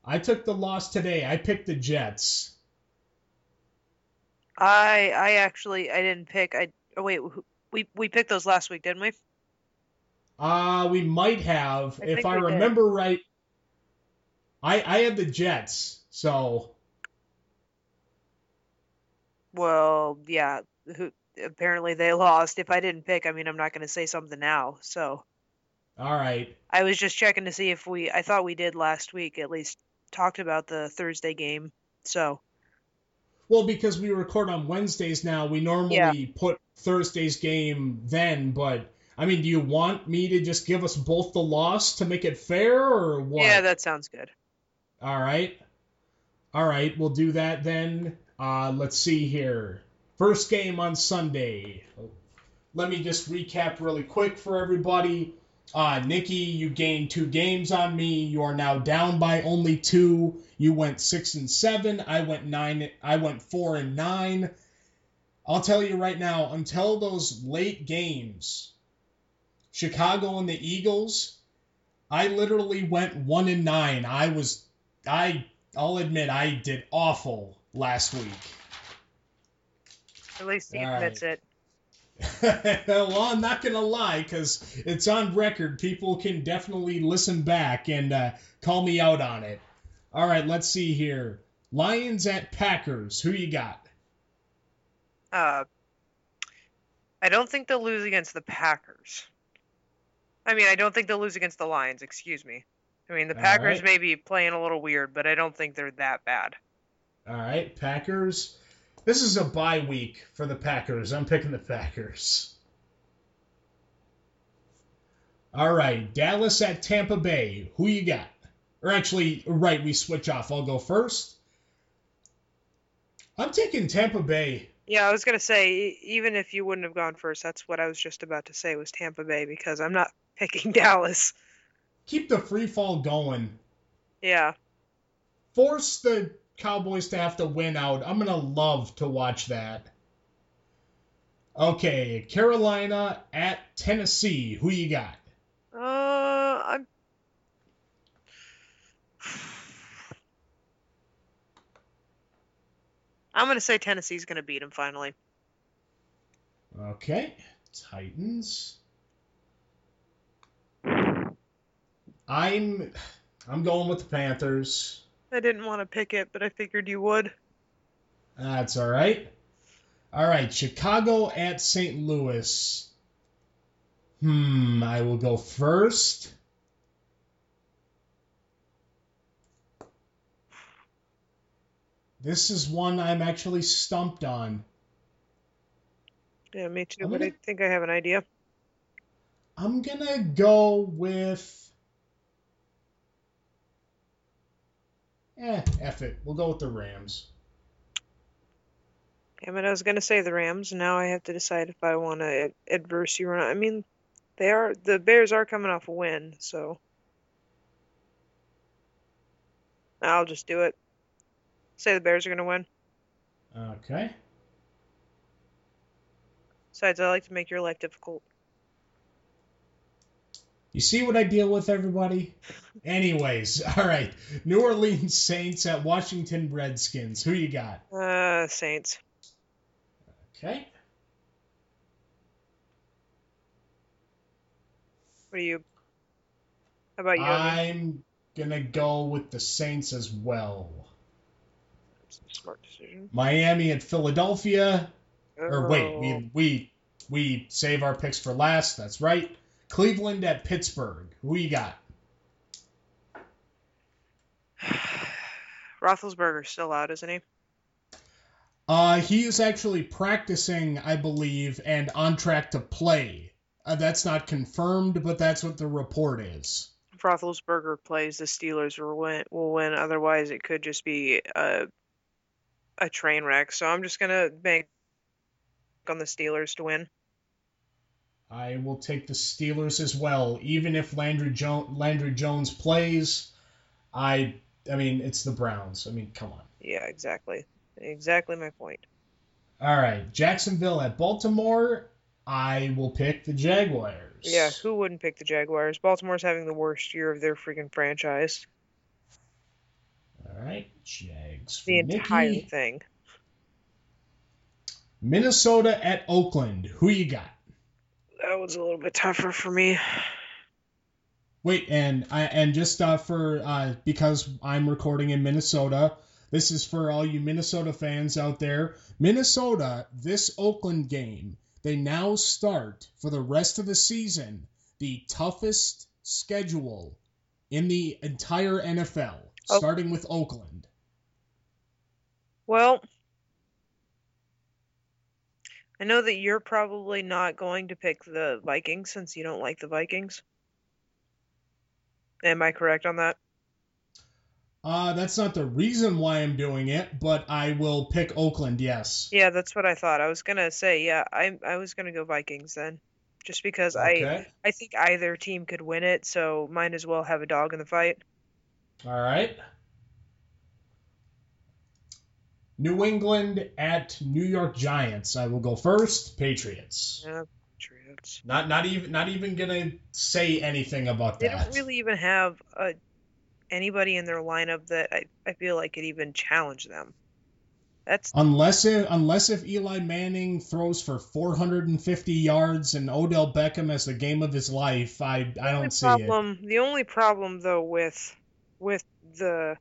I took the loss today. I picked the Jets. I I actually I didn't pick. I oh wait we we picked those last week, didn't we? Uh we might have I if I remember did. right. I I had the Jets, so well, yeah, who apparently they lost. If I didn't pick, I mean, I'm not going to say something now. So, all right. I was just checking to see if we. I thought we did last week at least talked about the Thursday game. So. Well, because we record on Wednesdays now, we normally yeah. put Thursday's game then. But I mean, do you want me to just give us both the loss to make it fair, or what? Yeah, that sounds good. All right. All right, we'll do that then. Uh, let's see here. First game on Sunday. Let me just recap really quick for everybody. Uh, Nikki, you gained two games on me. You are now down by only two. You went six and seven. I went nine. I went four and nine. I'll tell you right now, until those late games, Chicago and the Eagles, I literally went one and nine. I was, I, I'll admit, I did awful last week. At least he admits right. it. well, I'm not gonna lie, because it's on record. People can definitely listen back and uh, call me out on it. All right, let's see here. Lions at Packers. Who you got? Uh, I don't think they'll lose against the Packers. I mean, I don't think they'll lose against the Lions. Excuse me. I mean, the Packers right. may be playing a little weird, but I don't think they're that bad. All right, Packers. This is a bye week for the Packers. I'm picking the Packers. All right, Dallas at Tampa Bay. Who you got? Or actually, right, we switch off. I'll go first. I'm taking Tampa Bay. Yeah, I was gonna say even if you wouldn't have gone first, that's what I was just about to say was Tampa Bay because I'm not picking Dallas. Keep the free fall going. Yeah. Force the Cowboys to have to win out. I'm gonna love to watch that. Okay, Carolina at Tennessee. Who you got? Uh, I'm. I'm gonna say Tennessee's gonna beat them finally. Okay, Titans. I'm I'm going with the Panthers. I didn't want to pick it, but I figured you would. That's all right. All right, Chicago at St. Louis. Hmm, I will go first. This is one I'm actually stumped on. Yeah, me too, but I think I have an idea. I'm going to go with Eh, F it. We'll go with the Rams. Damn it, I was gonna say the Rams. Now I have to decide if I want to adverse you or not. I mean, they are the Bears are coming off a win, so I'll just do it. Say the Bears are gonna win. Okay. Besides, I like to make your life difficult. You see what I deal with, everybody? Anyways, all right. New Orleans Saints at Washington Redskins. Who you got? Uh, Saints. Okay. What are you? How about you? I'm gonna go with the Saints as well. smart decision. Miami at Philadelphia. Oh. Or wait, we oh. we we save our picks for last. That's right. Cleveland at Pittsburgh. Who you got? Roethlisberger's still out, isn't he? Uh, he is actually practicing, I believe, and on track to play. Uh, that's not confirmed, but that's what the report is. If Roethlisberger plays, the Steelers will win. Will win. Otherwise, it could just be a a train wreck. So I'm just gonna bank on the Steelers to win. I will take the Steelers as well, even if Landry, jo- Landry Jones plays. I, I mean, it's the Browns. I mean, come on. Yeah, exactly, exactly my point. All right, Jacksonville at Baltimore. I will pick the Jaguars. Yeah, who wouldn't pick the Jaguars? Baltimore's having the worst year of their freaking franchise. All right, Jags. the entire Mickey. thing. Minnesota at Oakland. Who you got? That was a little bit tougher for me. Wait, and I and just uh, for uh, because I'm recording in Minnesota, this is for all you Minnesota fans out there. Minnesota, this Oakland game, they now start for the rest of the season the toughest schedule in the entire NFL, oh. starting with Oakland. Well, I know that you're probably not going to pick the Vikings since you don't like the Vikings. Am I correct on that? Uh, that's not the reason why I'm doing it, but I will pick Oakland, yes. Yeah, that's what I thought. I was gonna say, yeah, I I was gonna go Vikings then. just because Okay. I I think either team could win it, so might as well have a dog in the fight. All right. New England at New York Giants. I will go first. Patriots. Yeah, Patriots. Not not even not even gonna say anything about They that. They don't really even have uh, anybody in their lineup that I, I feel like could even challenge them. That's Unless if unless if Eli Manning throws for 450 yards and Odell Beckham has the game of his life, I I don't see it. problem. The only problem though with with the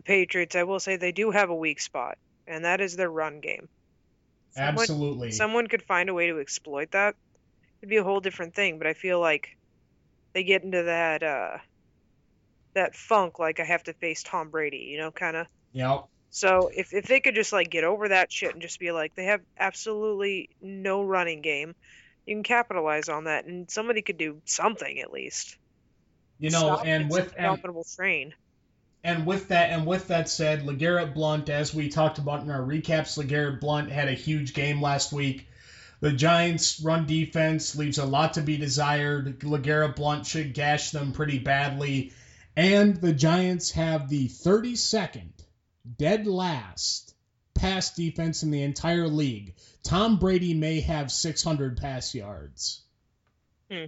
the Patriots, I will say they do have a weak spot, and that is their run game. Someone, Absolutely. someone could find a way to exploit that. It'd be a whole different thing, but I feel like they get into that uh that funk like I have to face Tom Brady, you know, kind of. Yep. So if if they could just like get over that shit and just be like they have absolutely no running game, you can capitalize on that and somebody could do something at least. You know, Stop and with indomitable train. And with that and with that said, LeGarrette Blount, as we talked about in our recaps, LeGarrette Blount had a huge game last week. The Giants' run defense leaves a lot to be desired. LeGarrette Blount should gash them pretty badly. And the Giants have the 32nd, dead last, pass defense in the entire league. Tom Brady may have 600 pass yards. Hmm.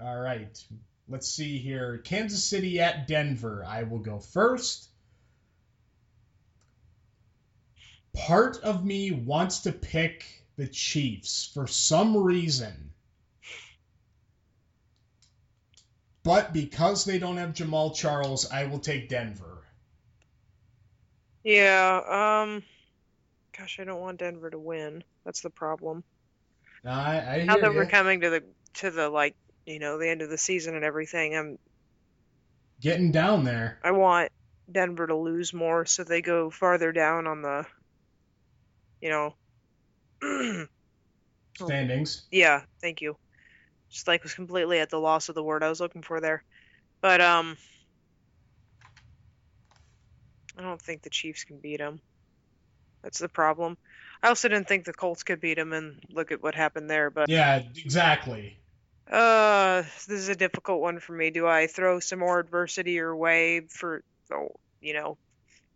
All right. Let's see here. Kansas City at Denver. I will go first. Part of me wants to pick the Chiefs for some reason. But because they don't have Jamaal Charles, I will take Denver. Yeah, um gosh, I don't want Denver to win. That's the problem. I, I Now hear that we're coming to the to the like, you know, the end of the season and everything, I'm getting down there. I want Denver to lose more so they go farther down on the you know Standings. Yeah, thank you. Just like was completely at the loss of the word I was looking for there. But um I don't think the Chiefs can beat them. That's the problem. I also didn't think the Colts could beat them and look at what happened there, but Yeah, exactly. Uh this is a difficult one for me. Do I throw some more adversity your way for oh, you know,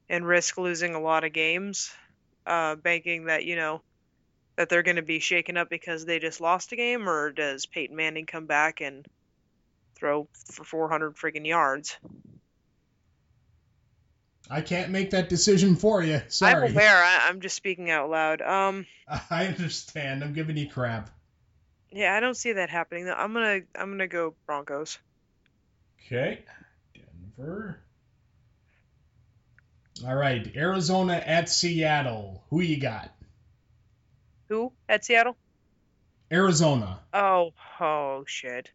and risk losing a lot of games? Uh banking that, you know, that they're going to be shaken up because they just lost a game, or does Peyton Manning come back and throw for 400 friggin' yards? I can't make that decision for you. I'm Sorry. aware. I, I'm just speaking out loud. Um, I understand. I'm giving you crap. Yeah, I don't see that happening. though. I'm gonna, I'm gonna go Broncos. Okay. Denver. All right. Arizona at Seattle. Who you got? Who at Seattle? Arizona. Oh, oh shit.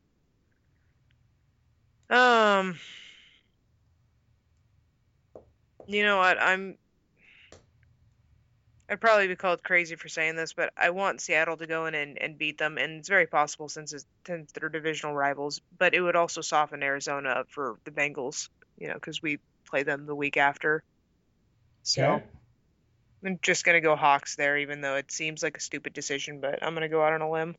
Um, you know what? I'm. I'd probably be called crazy for saying this, but I want Seattle to go in and, and beat them, and it's very possible since it's, since they're divisional rivals. But it would also soften Arizona up for the Bengals, you know, because we play them the week after. So Okay. I'm just gonna go Hawks there, even though it seems like a stupid decision, but I'm gonna go out on a limb.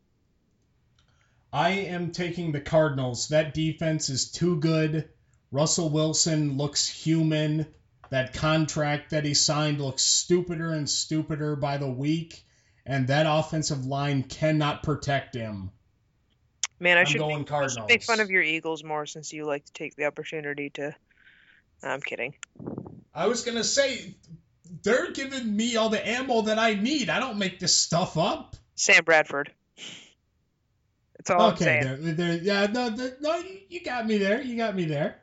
I am taking the Cardinals. That defense is too good. Russell Wilson looks human. That contract that he signed looks stupider and stupider by the week. And that offensive line cannot protect him. Man, I I'm should make, I should make fun of your Eagles more since you like to take the opportunity to. No, I'm kidding. I was going to say, they're giving me all the ammo that I need. I don't make this stuff up. Sam Bradford. That's all I'm okay, saying. there, there, yeah, no, there, no, you got me there. You got me there.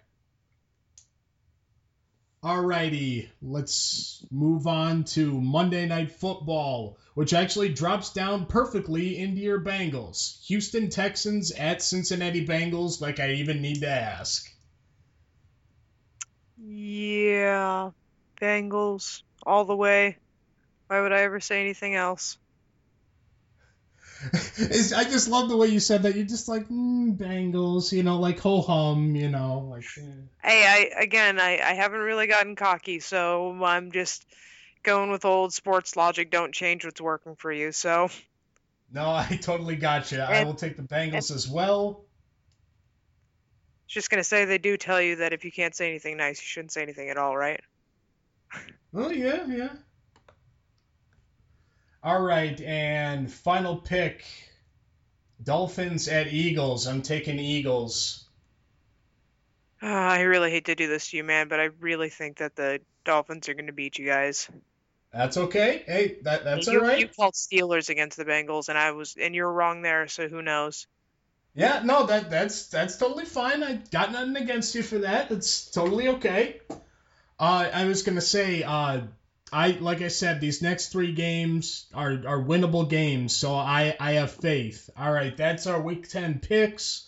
Alrighty, let's move on to Monday Night Football, which actually drops down perfectly into your Bengals. Houston Texans at Cincinnati Bengals, like I even need to ask. Yeah, Bengals all the way. Why would I ever say anything else? I just love the way you said that. You're just like, mm, Bengals, you know, like ho hum, you know, like. eh. Hey, I again, I I haven't really gotten cocky, so I'm just going with old sports logic. Don't change what's working for you. So. No, I totally got you. And, I will take the Bengals as well. Just gonna say they do tell you that if you can't say anything nice, you shouldn't say anything at all, right? Oh yeah, yeah. All right, and final pick Dolphins at Eagles. I'm taking Eagles. Uh, I really hate to do this to you, man, but I really think that the Dolphins are going to beat you guys. That's okay. Hey, that that's you, all right. You called Steelers against the Bengals, and I was, and you're wrong there. So who knows? Yeah, no, that that's that's totally fine. I got nothing against you for that. It's totally okay. Uh, I was gonna say, uh, I like I said, these next three games are are winnable games, so I I have faith. All right, that's our Week Ten picks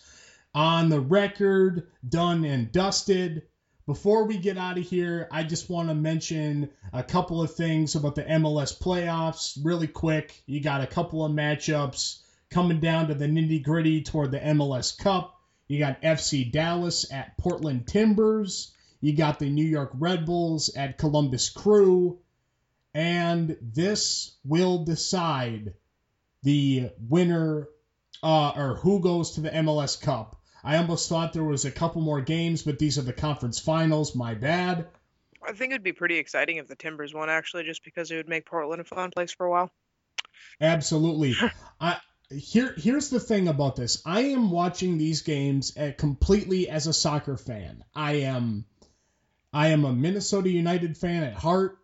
on the record, done and dusted. Before we get out of here, I just want to mention a couple of things about the MLS playoffs really quick. You got a couple of matchups coming down to the nitty gritty toward the MLS Cup. You got FC Dallas at Portland Timbers. You got the New York Red Bulls at Columbus Crew. And this will decide the winner uh, or who goes to the MLS Cup. I almost thought there was a couple more games, but these are the conference finals. My bad. I think it'd be pretty exciting if the Timbers won, actually, just because it would make Portland a fun place for a while. Absolutely. I here here's the thing about this. I am watching these games at, completely as a soccer fan. I am I am a Minnesota United fan at heart.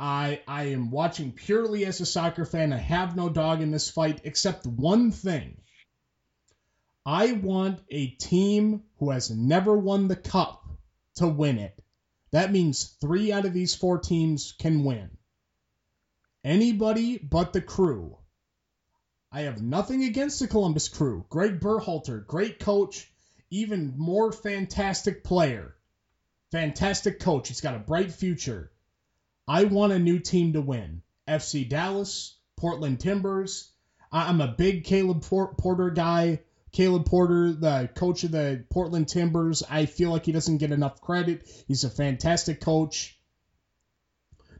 I I am watching purely as a soccer fan. I have no dog in this fight except one thing. I want a team who has never won the cup to win it. That means 3 out of these 4 teams can win. Anybody but the crew I have nothing against the Columbus Crew. Greg Berhalter, great coach, even more fantastic player. Fantastic coach. He's got a bright future. I want a new team to win. FC Dallas, Portland Timbers. I'm a big Caleb Porter guy. Caleb Porter, the coach of the Portland Timbers, I feel like he doesn't get enough credit. He's a fantastic coach.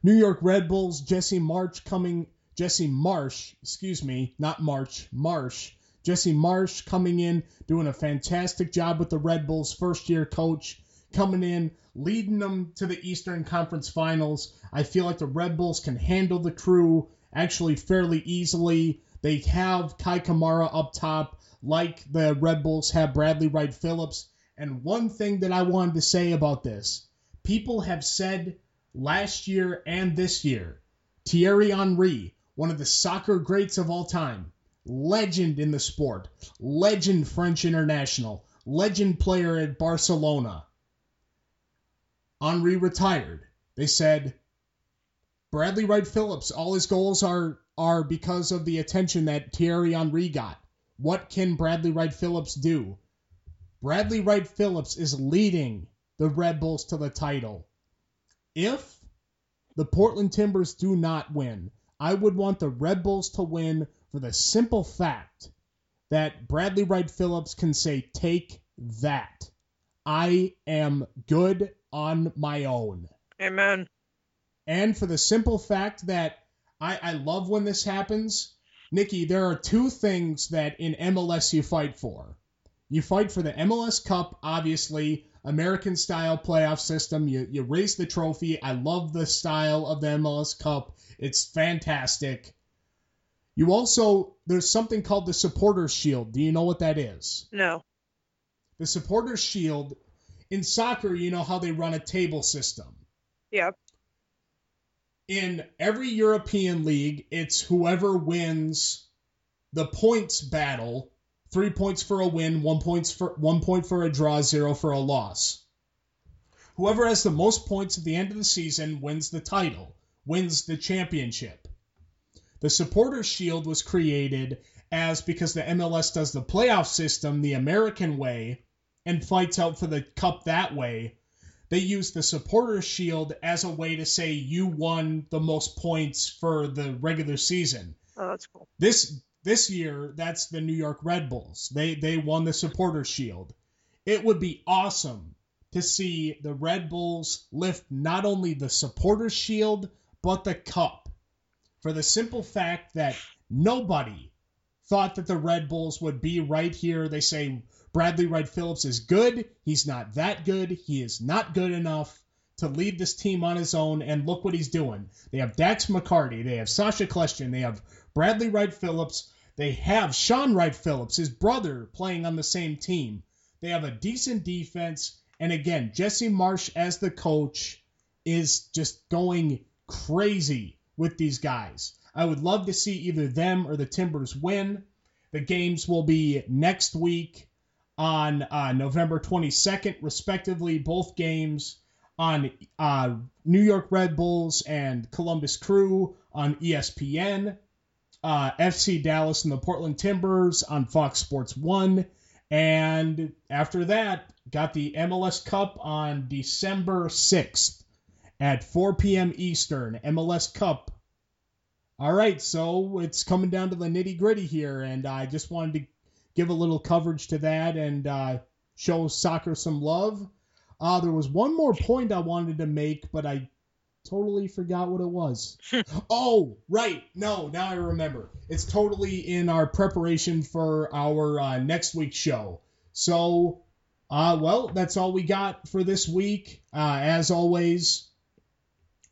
New York Red Bulls, Jesse Marsch coming Jesse Marsch, excuse me, not March, Marsch. Jesse Marsch coming in, doing a fantastic job with the Red Bulls, first year coach, coming in, leading them to the Eastern Conference Finals. I feel like the Red Bulls can handle the crew actually fairly easily. They have Kei Kamara up top, like the Red Bulls have Bradley Wright Phillips. And one thing that I wanted to say about this people have said last year and this year Thierry Henry, one of the soccer greats of all time, legend in the sport, legend French international, legend player at Barcelona. Henry retired. They said Bradley Wright Phillips, all his goals are are because of the attention that Thierry Henry got. What can Bradley Wright Phillips do? Bradley Wright Phillips is leading the Red Bulls to the title. If the Portland Timbers do not win, I would want the Red Bulls to win for the simple fact that Bradley Wright Phillips can say, Take that. I am good on my own. Amen. And for the simple fact that I, I love when this happens. Nikki, there are two things that in MLS you fight for. You fight for the MLS Cup, obviously, American style playoff system. You, you raise the trophy. I love the style of the MLS Cup. It's fantastic. You also, there's something called the Supporters Shield. Do you know what that is? No. The Supporters Shield, in soccer, you know how they run a table system. Yep. In every European league, it's whoever wins the points battle three points for a win, one points for one point for a draw, zero for a loss. Whoever has the most points at the end of the season wins the title wins the championship. The Supporters Shield was created as because the MLS does the playoff system the American way and fights out for the cup that way. They use the Supporters Shield as a way to say you won the most points for the regular season. Oh, that's cool. This this year, that's the New York Red Bulls. They they won the Supporters Shield. It would be awesome to see the Red Bulls lift not only the Supporters Shield but the cup for the simple fact that nobody thought that the Red Bulls would be right here. They say Bradley Wright Phillips is good. He's not that good. He is not good enough to lead this team on his own, and look what he's doing. They have Dax McCarty, they have Sacha Kljestan, they have Bradley Wright Phillips, they have Shaun Wright Phillips, his brother, playing on the same team. They have a decent defense, and again, Jesse Marsch as the coach is just going crazy with these guys. I would love to see either them or the Timbers win. The games will be next week on uh, November 22nd, respectively. Both games on uh, New York Red Bulls and Columbus Crew on ESPN. Uh, FC Dallas and the Portland Timbers on Fox Sports 1. And after that, got the MLS Cup on December 6th at 4 p.m. Eastern. MLS Cup. All right, so it's coming down to the nitty gritty here, and I just wanted to give a little coverage to that and uh, show soccer some love. Uh, there was one more point I wanted to make, but I totally forgot what it was. oh, right. No, now I remember. It's totally in our preparation for our uh, next week's show. So, uh, well, that's all we got for this week. Uh, as always,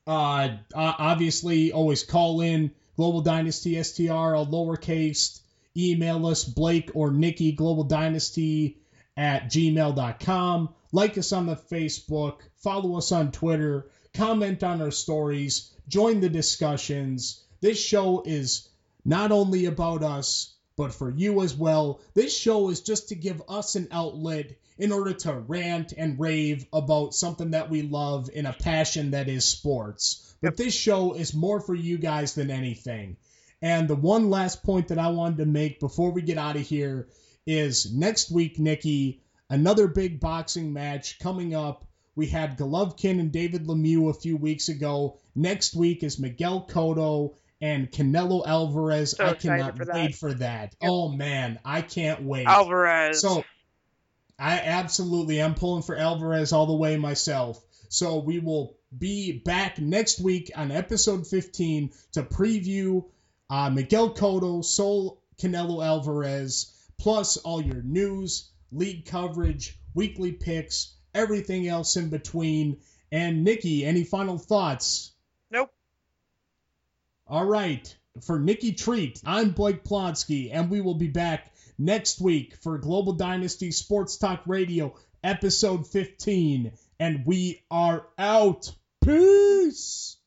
uh, obviously, always call in Global Dynasty STR, a lowercase. Email us, Blake or Nikki, Global Dynasty at gmail.com. Like us on the Facebook, follow us on Twitter, comment on our stories, join the discussions. This show is not only about us, but for you as well. This show is just to give us an outlet in order to rant and rave about something that we love in a passion that is sports. But this show is more for you guys than anything. And the one last point that I wanted to make before we get out of here is next week, Nikki, another big boxing match coming up. We had Golovkin and David Lemieux a few weeks ago. Next week is Miguel Cotto and Canelo Alvarez. So I cannot for wait for that. Oh man, I can't wait. Alvarez. So I absolutely am pulling for Alvarez all the way myself. So we will be back next week on episode 15 to preview uh, Miguel Cotto, Saul Canelo Alvarez, plus all your news, league coverage, weekly picks, everything else in between. And Nikki, any final thoughts? nope. All right. For Nikki Treat, I'm Blake Plonsky, and we will be back next week for Global Dynasty Sports Talk Radio, episode 15. And we are out. Peace.